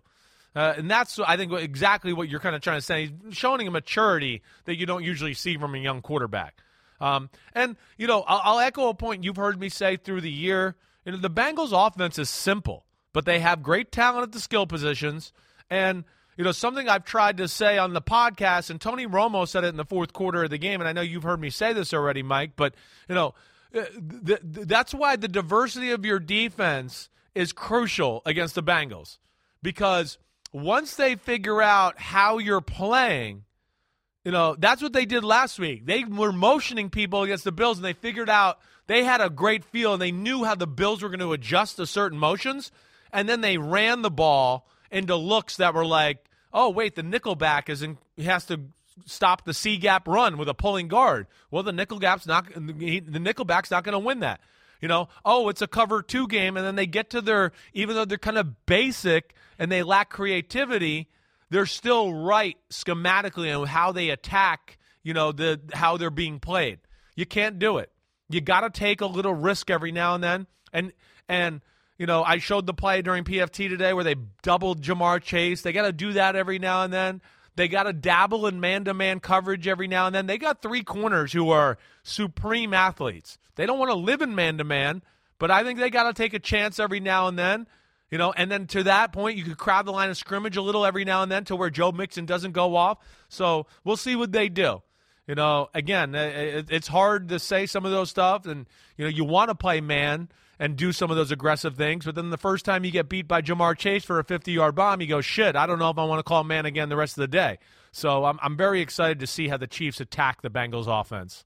S3: Uh, and that's, I think, exactly what you're kind of trying to say. He's showing a maturity that you don't usually see from a young quarterback. Um, and, you know, I'll, I'll echo a point you've heard me say through the year. You know, the Bengals' offense is simple, but they have great talent at the skill positions. And, you know, something I've tried to say on the podcast, and Tony Romo said it in the fourth quarter of the game, and I know you've heard me say this already, Mike, but, you know, uh, th- th- that's why the diversity of your defense is crucial against the Bengals. Because once they figure out how you're playing, you know, that's what they did last week. They were motioning people against the Bills, and they figured out they had a great feel, and they knew how the Bills were going to adjust to certain motions, and then they ran the ball into looks that were like, oh wait, the nickelback is in, has to stop the C gap run with a pulling guard. Well, the nickel gap's not he, the nickelback's not going to win that. You know, oh, it's a cover two game, and then they get to their even though they're kind of basic and they lack creativity, they're still right schematically on how they attack. You know, the how they're being played. You can't do it. You got to take a little risk every now and then, and and. You know, I showed the play during PFT today where they doubled Ja'Marr Chase. They got to do that every now and then. They got to dabble in man to man coverage every now and then. They got three corners who are supreme athletes. They don't want to live in man to man, but I think they got to take a chance every now and then. You know, and then to that point, you could crowd the line of scrimmage a little every now and then to where Joe Mixon doesn't go off. So we'll see what they do. You know, again, it's hard to say some of those stuff, and you know, you want to play man, and do some of those aggressive things. But then the first time you get beat by Ja'Marr Chase for a 50 yard bomb, you go, shit, I don't know if I want to call man again the rest of the day. So I'm, I'm very excited to see how the Chiefs attack the Bengals offense.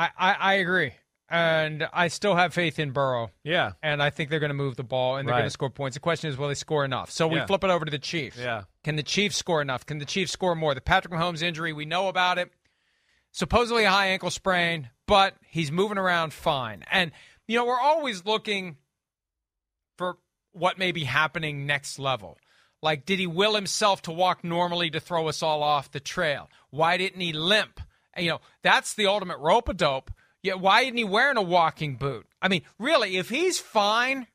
S2: I, I, I agree. And I still have faith in Burrow.
S3: Yeah.
S2: And I think they're going to move the ball and they're
S3: Right.
S2: going to score points. The question is, will they score enough? So we
S3: Yeah.
S2: flip it over to the Chiefs.
S3: Yeah.
S2: Can the Chiefs score enough? Can the Chiefs score more? The Patrick Mahomes injury, we know about it. Supposedly a high ankle sprain, but he's moving around fine. And, you know, we're always looking for what may be happening next level. Like, did he will himself to walk normally to throw us all off the trail? Why didn't he limp? You know, that's the ultimate rope a dope. Yeah, why isn't he wearing a walking boot? I mean, really, if he's fine,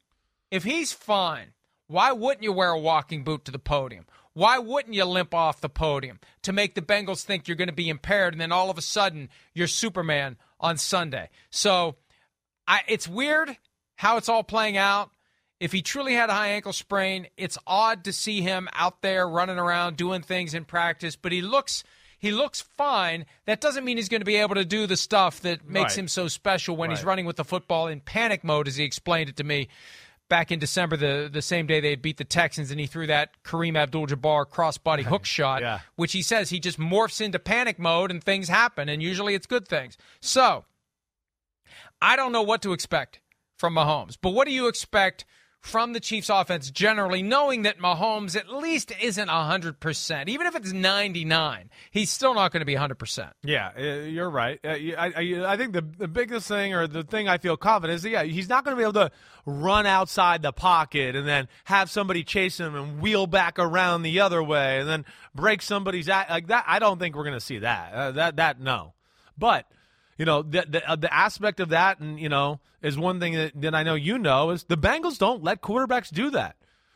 S2: if he's fine, why wouldn't you wear a walking boot to the podium? Why wouldn't you limp off the podium to make the Bengals think you're going to be impaired and then all of a sudden you're Superman on Sunday? So I, it's weird how it's all playing out. If he truly had a high ankle sprain, it's odd to see him out there running around doing things in practice, but he looks he looks fine. That doesn't mean he's going to be able to do the stuff that makes
S3: Right.
S2: him so special when he's running with the football in panic mode as he explained it to me back in December the the same day they beat the Texans and he threw that Kareem Abdul-Jabbar crossbody hook shot
S3: Yeah.
S2: which he says he just morphs into panic mode and things happen and usually it's good things. So, I don't know what to expect from Mahomes, but what do you expect from the Chiefs offense generally, knowing that Mahomes at least isn't 100%? Even if it's 99, he's still not going to be 100%.
S3: Yeah, uh, you're right. Uh, I, I, think the, the biggest thing, or the thing I feel confident is, that, yeah, he's not going to be able to run outside the pocket and then have somebody chase him and wheel back around the other way and then break somebody's like that. I don't think we're going to see that. Uh, that that no, but you know the the, uh, the aspect of that, and you know, is one thing that, that I know you know is the Bengals don't let quarterbacks do that.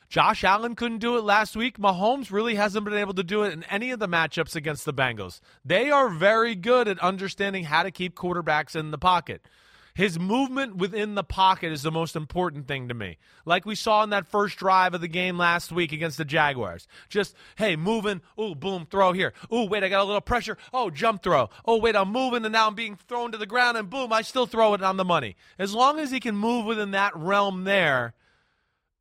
S3: Josh Allen couldn't do it last week. Mahomes really hasn't been able to do it in any of the matchups against the Bengals. They are very good at understanding how to keep quarterbacks in the pocket. His movement within the pocket is the most important thing to me. Like we saw in that first drive of the game last week against the Jaguars. Just, hey, moving. Ooh, boom, throw here. Ooh, wait, I got a little pressure. Oh, jump throw. Oh, wait, I'm moving and now I'm being thrown to the ground and boom, I still throw it on the money. As long as he can move within that realm there,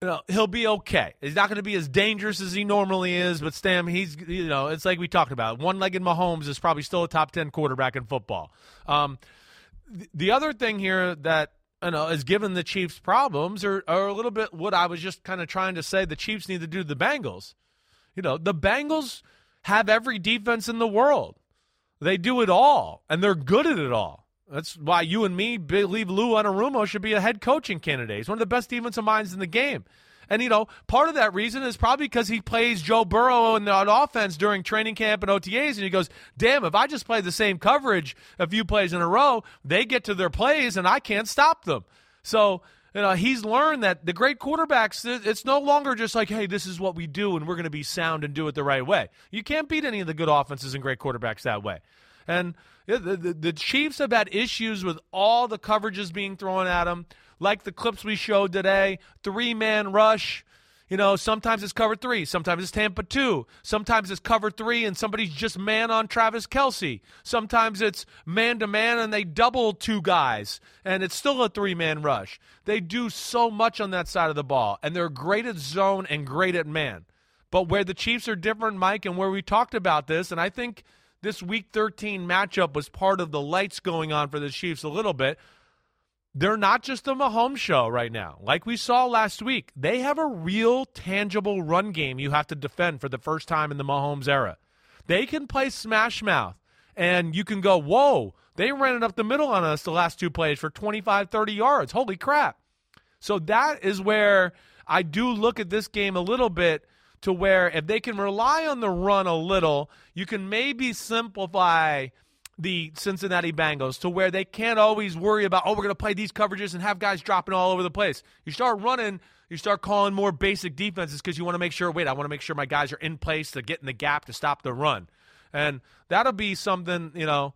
S3: you know, he'll be okay. He's not going to be as dangerous as he normally is, but Stam, he's, you know, it's like we talked about. One legged Mahomes is probably still a top 10 quarterback in football. Um, the other thing here that, you know, is given the Chiefs problems are, are a little bit what I was just kind of trying to say the Chiefs need to do the Bengals. You know, the Bengals have every defense in the world. They do it all, and they're good at it all. That's why you and me believe Lou Anarumo should be a head coaching candidate. He's one of the best defensive minds in the game. And, you know, part of that reason is probably because he plays Joe Burrow in on offense during training camp and OTAs, and he goes, damn, if I just play the same coverage a few plays in a row, they get to their plays, and I can't stop them. So, you know, he's learned that the great quarterbacks, it's no longer just like, hey, this is what we do and we're going to be sound and do it the right way. You can't beat any of the good offenses and great quarterbacks that way. And the, the, the Chiefs have had issues with all the coverages being thrown at them, like the clips we showed today three man rush. You know, sometimes it's cover three, sometimes it's Tampa two, sometimes it's cover three and somebody's just man on Travis Kelce. Sometimes it's man to man and they double two guys and it's still a three man rush. They do so much on that side of the ball and they're great at zone and great at man. But where the Chiefs are different, Mike, and where we talked about this, and I think this week 13 matchup was part of the lights going on for the Chiefs a little bit they're not just a Mahomes show right now. Like we saw last week, they have a real tangible run game you have to defend for the first time in the Mahomes era. They can play smash mouth, and you can go, whoa, they ran it up the middle on us the last two plays for 25, 30 yards. Holy crap. So that is where I do look at this game a little bit to where if they can rely on the run a little, you can maybe simplify – the Cincinnati Bengals to where they can't always worry about, oh, we're going to play these coverages and have guys dropping all over the place. You start running, you start calling more basic defenses because you want to make sure, wait, I want to make sure my guys are in place to get in the gap to stop the run. And that'll be something, you know,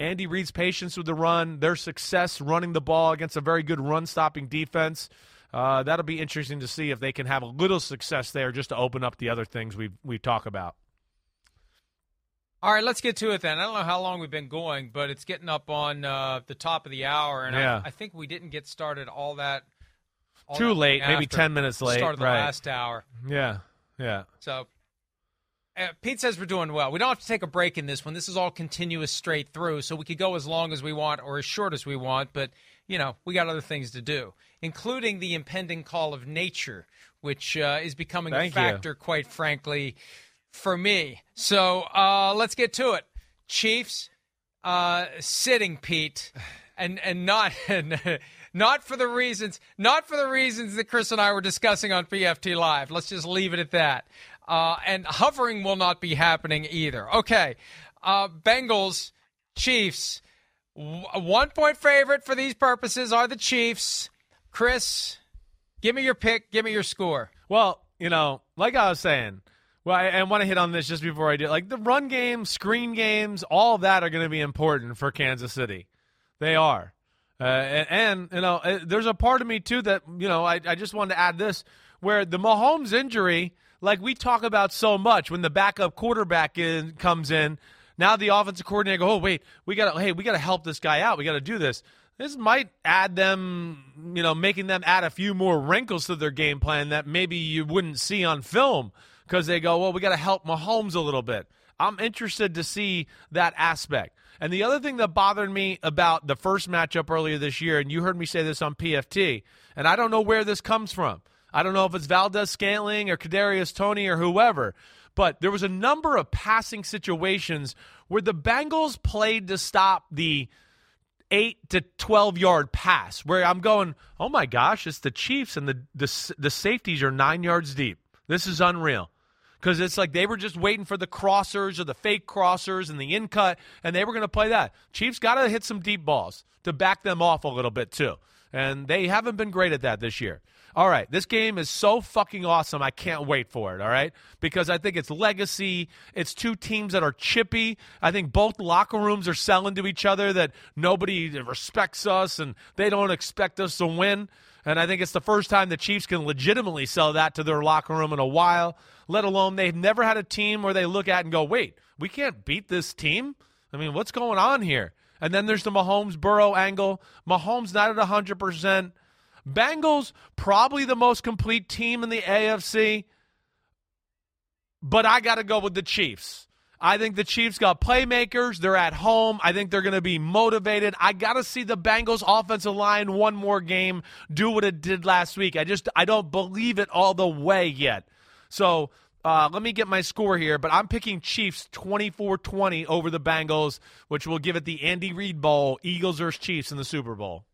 S3: Andy Reid's patience with the run, their success running the ball against a very good run stopping defense. Uh, that'll be interesting to see if they can have a little success there just to open up the other things we we talk about.
S2: All right, let's get to it then. I don't know how long we've been going, but it's getting up on uh, the top of the hour, and yeah. I, I, think we didn't get started all that.
S3: All Too that late, maybe ten minutes late.
S2: Started the
S3: right.
S2: last hour.
S3: Yeah, yeah.
S2: So uh, Pete says we're doing well. We don't have to take a break in this one. This is all continuous straight through, so we could go as long as we want or as short as we want. But you know, we got other things to do, including the impending call of nature, which uh, is becoming
S3: Thank
S2: a factor,
S3: you.
S2: quite frankly for me. So uh, let's get to it. Chiefs uh, sitting Pete, and and not and not for the reasons not for the reasons that Chris and I were discussing on PFT Live. Let's just leave it at that. Uh, and hovering will not be happening either. Okay, uh, Bengals, Chiefs. one point favorite for these purposes are the Chiefs. Chris, give me your pick. Give me your score.
S3: Well, you know, like I was saying, well, I, I want to hit on this just before I do. Like the run game, screen games, all that are going to be important for Kansas City. They are. Uh, and, and, you know, uh, there's a part of me, too, that, you know, I, I just wanted to add this where the Mahomes injury, like we talk about so much when the backup quarterback in, comes in, now the offensive coordinator go, oh, wait, we got to, hey, we got to help this guy out. We got to do this. This might add them, you know, making them add a few more wrinkles to their game plan that maybe you wouldn't see on film because they go, well, we got to help Mahomes a little bit. I'm interested to see that aspect. And the other thing that bothered me about the first matchup earlier this year, and you heard me say this on PFT, and I don't know where this comes from. I don't know if it's Valdes-Scantling or Kadarius Toney or whoever, but there was a number of passing situations where the Bengals played to stop the eight to twelve yard pass. Where I'm going, oh my gosh, it's the Chiefs and the the, the safeties are nine yards deep. This is unreal. Because it's like they were just waiting for the crossers or the fake crossers and the in cut, and they were going to play that. Chiefs got to hit some deep balls to back them off a little bit, too. And they haven't been great at that this year. All right, this game is so fucking awesome. I can't wait for it, all right? Because I think it's legacy. It's two teams that are chippy. I think both locker rooms are selling to each other that nobody respects us and they don't expect us to win. And I think it's the first time the Chiefs can legitimately sell that to their locker room in a while, let alone they've never had a team where they look at and go, wait, we can't beat this team? I mean, what's going on here? And then there's the Mahomes Burrow angle. Mahomes not at 100%. Bengals, probably the most complete team in the AFC. But I got to go with the Chiefs. I think the Chiefs got playmakers. They're at home. I think they're going to be motivated. I got to see the Bengals offensive line one more game do what it did last week. I just I don't believe it all the way yet. So uh, let me get my score here, but I'm picking Chiefs 24-20 over the Bengals, which will give it the Andy Reid Bowl, Eagles versus Chiefs in the Super Bowl.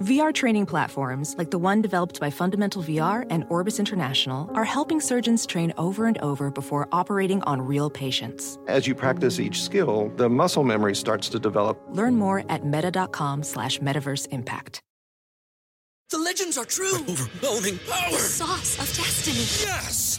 S5: VR training platforms, like the one developed by Fundamental VR and Orbis International, are helping surgeons train over and over before operating on real patients.
S8: As you practice each skill, the muscle memory starts to develop.
S5: Learn more at meta.com slash metaverse impact.
S9: The legends are true.
S10: Overwhelming power!
S9: The sauce of destiny.
S10: Yes!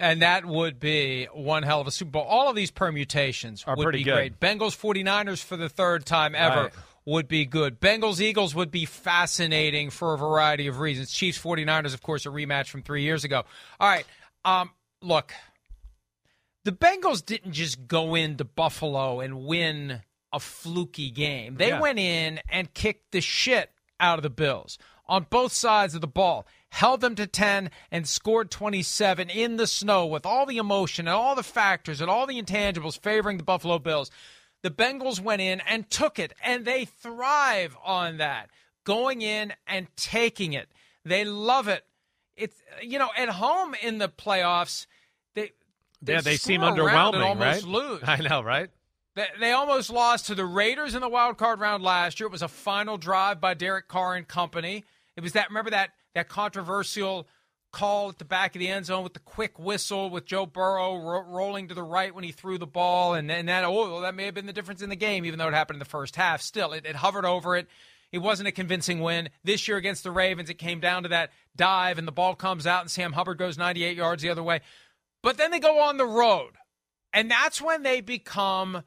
S2: And that would be one hell of a Super Bowl. All of these permutations
S3: Are
S2: would
S3: pretty
S2: be
S3: good.
S2: great. Bengals 49ers for the third time ever
S3: Right.
S2: would be good. Bengals Eagles would be fascinating for a variety of reasons. Chiefs 49ers, of course, a rematch from three years ago. All right. Um, look, the Bengals didn't just go into Buffalo and win a fluky game. They
S3: Yeah.
S2: went in and kicked the shit out of the Bills on both sides of the ball, held them to 10 and scored 27 in the snow with all the emotion and all the factors and all the intangibles favoring the Buffalo Bills. The Bengals went in and took it, and they thrive on that, going in and taking it. They love it. It's you know at home in the playoffs, they
S3: Yeah, they seem underwhelming,
S2: almost
S3: right?
S2: lose.
S3: I know, right?
S2: They, they almost lost to the Raiders in the wild card round last year. It was a final drive by Derek Carr and company. It was that remember that that controversial call at the back of the end zone with the quick whistle with Joe Burrow ro- rolling to the right when he threw the ball, and and that oh that may have been the difference in the game, even though it happened in the first half. Still, it, it hovered over it. It wasn't a convincing win. This year against the Ravens, it came down to that dive, and the ball comes out, and Sam Hubbard goes 98 yards the other way. But then they go on the road, and that's when they become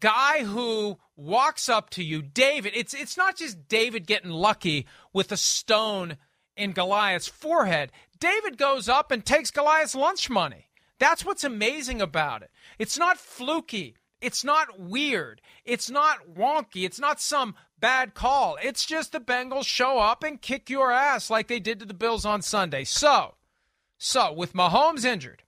S2: guy who walks up to you, David. It's it's not just David getting lucky with a stone in Goliath's forehead. David goes up and takes Goliath's lunch money. That's what's amazing about it. It's not fluky. It's not weird. It's not wonky. It's not some bad call. It's just the Bengals show up and kick your ass like they did to the Bills on Sunday. So, so with Mahomes injured,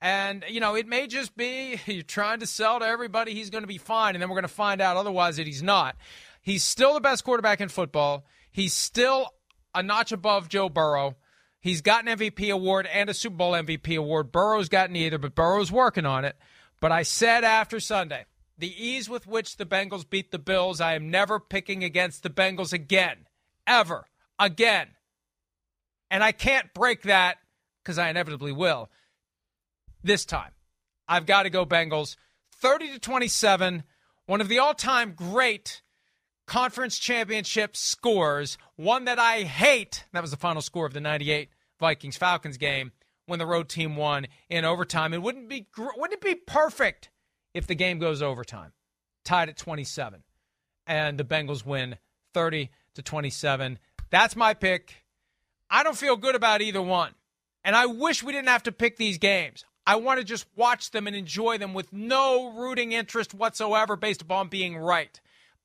S2: and, you know, it may just be you're trying to sell to everybody he's going to be fine, and then we're going to find out otherwise that he's not. He's still the best quarterback in football. He's still a notch above Joe Burrow. He's got an MVP award and a Super Bowl MVP award. Burrow's got neither, but Burrow's working on it. But I said after Sunday, the ease with which the Bengals beat the Bills, I am never picking against the Bengals again. Ever. Again. And I can't break that because I inevitably will this time. I've got to go Bengals. 30 to 27, one of the all-time great conference championship scores, one that I hate. That was the final score of the 98 Vikings Falcons game when the road team won in overtime. It wouldn't be wouldn't it be perfect if the game goes overtime? Tied at 27 and the Bengals win 30 to 27. That's my pick. I don't feel good about either one. And I wish we didn't have to pick these games. I want to just watch them and enjoy them with no rooting interest whatsoever based upon being right.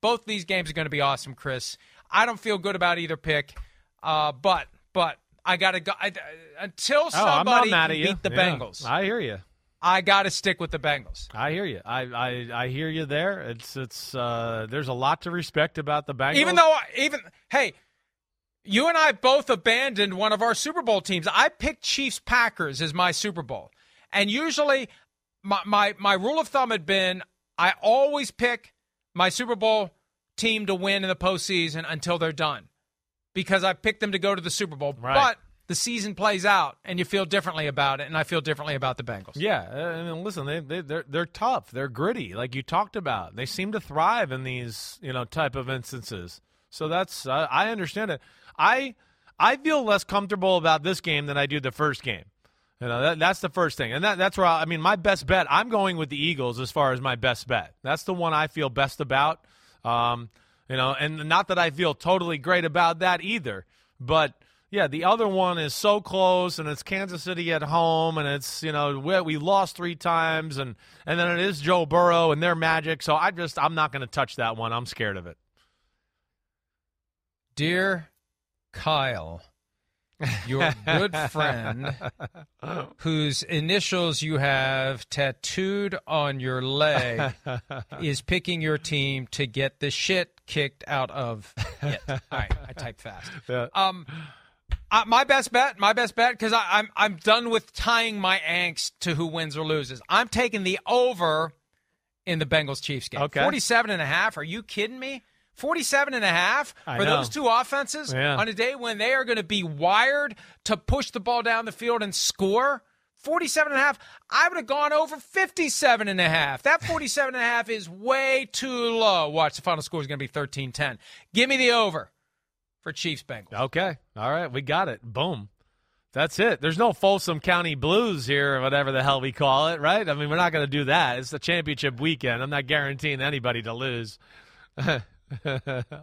S2: Both these games are going to be awesome, Chris. I don't feel good about either pick, uh, but but I got to go I, until
S3: Oh,
S2: somebody
S3: mad
S2: can
S3: at you.
S2: beat the
S3: Yeah,
S2: Bengals.
S3: I hear you.
S2: I got to stick with the Bengals.
S3: I hear you. I, I I hear you there. It's it's uh there's a lot to respect about the Bengals.
S2: Even though, I, even hey, you and I both abandoned one of our Super Bowl teams. I picked Chiefs Packers as my Super Bowl, and usually my my my rule of thumb had been I always pick my Super Bowl team to win in the postseason until they're done, because I picked them to go to the Super Bowl.
S3: Right.
S2: But the season plays out, and you feel differently about it, and I feel differently about the Bengals.
S3: Yeah, uh, I mean, listen, they they they're they're tough. They're gritty, like you talked about. They seem to thrive in these you know type of instances. So that's uh, I understand it. I I feel less comfortable about this game than I do the first game. You know that, that's the first thing, and that that's where I, I mean my best bet. I'm going with the Eagles as far as my best bet. That's the one I feel best about. Um, you know, and not that I feel totally great about that either, but yeah, the other one is so close, and it's Kansas City at home, and it's you know we, we lost three times, and and then it is Joe Burrow and their magic. So I just I'm not going to touch that one. I'm scared of it.
S2: Dear Kyle, your good friend, whose initials you have tattooed on your leg, is picking your team to get the shit kicked out of it. All right, I type fast.
S3: Yeah.
S2: Um, Uh, my best bet, my best bet, because I'm I'm done with tying my angst to who wins or loses. I'm taking the over in the Bengals Chiefs game.
S3: Okay.
S2: 47 and a half. Are you kidding me? 47 and a half
S3: I
S2: for
S3: know.
S2: those two offenses
S3: Yeah.
S2: on a day when they are going to be wired to push the ball down the field and score. 47 and a half. I would have gone over 57 and a half. That 47 and a half is way too low. Watch, the final score is going to be 13-10. Give me the over for Chiefs Bengals.
S3: Okay. All right. We got it. Boom. That's it. There's no Folsom County Blues here, or whatever the hell we call it, right? I mean, we're not going to do that. It's the championship weekend. I'm not guaranteeing anybody to lose.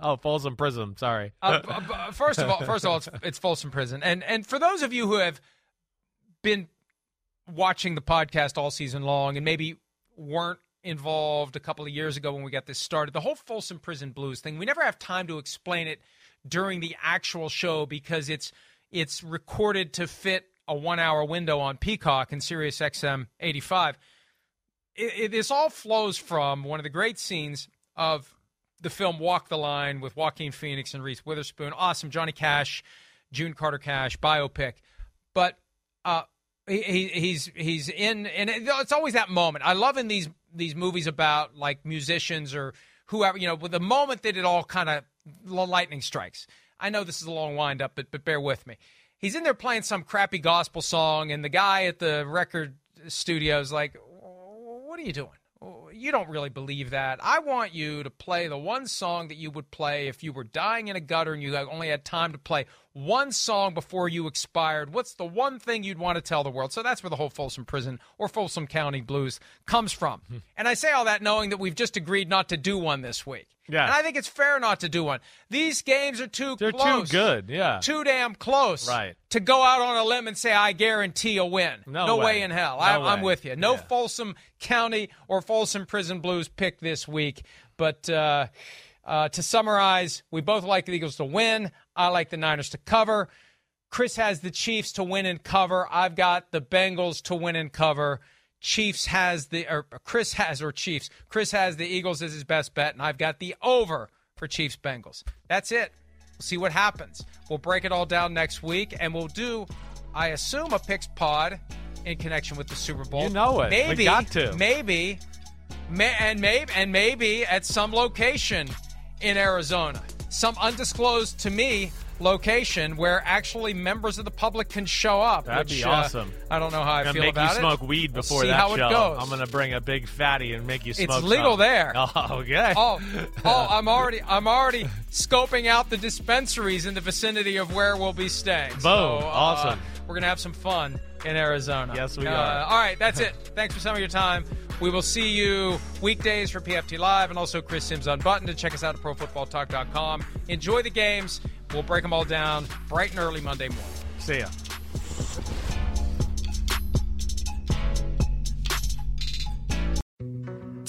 S3: oh, Folsom Prison. Sorry.
S2: Uh, first of all, first of all, it's, it's Folsom Prison, and and for those of you who have been watching the podcast all season long and maybe weren't involved a couple of years ago when we got this started, the whole Folsom Prison Blues thing, we never have time to explain it during the actual show because it's it's recorded to fit a one hour window on Peacock and Sirius XM 85. It, it, this all flows from one of the great scenes of the film Walk the Line with Joaquin Phoenix and Reese Witherspoon. Awesome. Johnny Cash, June Carter Cash biopic. But uh, he, he, he's he's in, and it's always that moment. I love in these these movies about like musicians or whoever, you know, with the moment that it all kind of lightning strikes. I know this is a long wind up, but but bear with me. He's in there playing some crappy gospel song, and the guy at the record studio is like, "What are you doing? You don't really believe that. I want you to play the one song that you would play if you were dying in a gutter and you only had time to play one song before you expired. What's the one thing you'd want to tell the world? So that's where the whole Folsom Prison or Folsom County Blues comes from. and I say all that knowing that we've just agreed not to do one this week.
S3: Yeah.
S2: And I think it's fair not to do one. These games are too
S3: They're
S2: close.
S3: too good. Yeah.
S2: Too damn close.
S3: Right.
S2: To go out on a limb and say, I guarantee a win.
S3: No
S2: way.
S3: way.
S2: in hell.
S3: No
S2: I, I'm with you. No
S3: Yeah.
S2: Folsom County or Folsom Prison Blues pick this week. But uh, uh, to summarize, we both like the Eagles to win. I like the Niners to cover. Chris has the Chiefs to win and cover. I've got the Bengals to win and cover. Chiefs has the or Chris has or Chiefs. Chris has the Eagles as his best bet, and I've got the over for Chiefs Bengals. That's it. We'll see what happens. We'll break it all down next week, and we'll do, I assume, a picks pod in connection with the Super Bowl.
S3: You know it. We got to.
S2: maybe, may, and maybe, and maybe at some location in Arizona, some undisclosed to me location where actually members of the public can show up.
S3: That'd
S2: which,
S3: be
S2: uh,
S3: awesome.
S2: I don't know how I feel
S3: make
S2: about
S3: you
S2: it.
S3: smoke weed
S2: We'll
S3: before
S2: see
S3: that
S2: how
S3: show.
S2: it goes.
S3: I'm gonna bring a big fatty and make you smoke.
S2: It's legal
S3: some.
S2: there.
S3: Oh, okay.
S2: Oh, oh, I'm already, I'm already scoping out the dispensaries in the vicinity of where we'll be staying. So,
S3: Boom.
S2: uh,
S3: Awesome.
S2: we're gonna have some fun in Arizona.
S3: Yes, we
S2: Uh,
S3: are.
S2: All right, that's it. Thanks for some of your time. We will see you weekdays for PFT Live and also Chris Sims Unbuttoned. And check us out at ProFootballTalk.com. Enjoy the games. We'll break them all down bright and early Monday morning.
S3: See ya.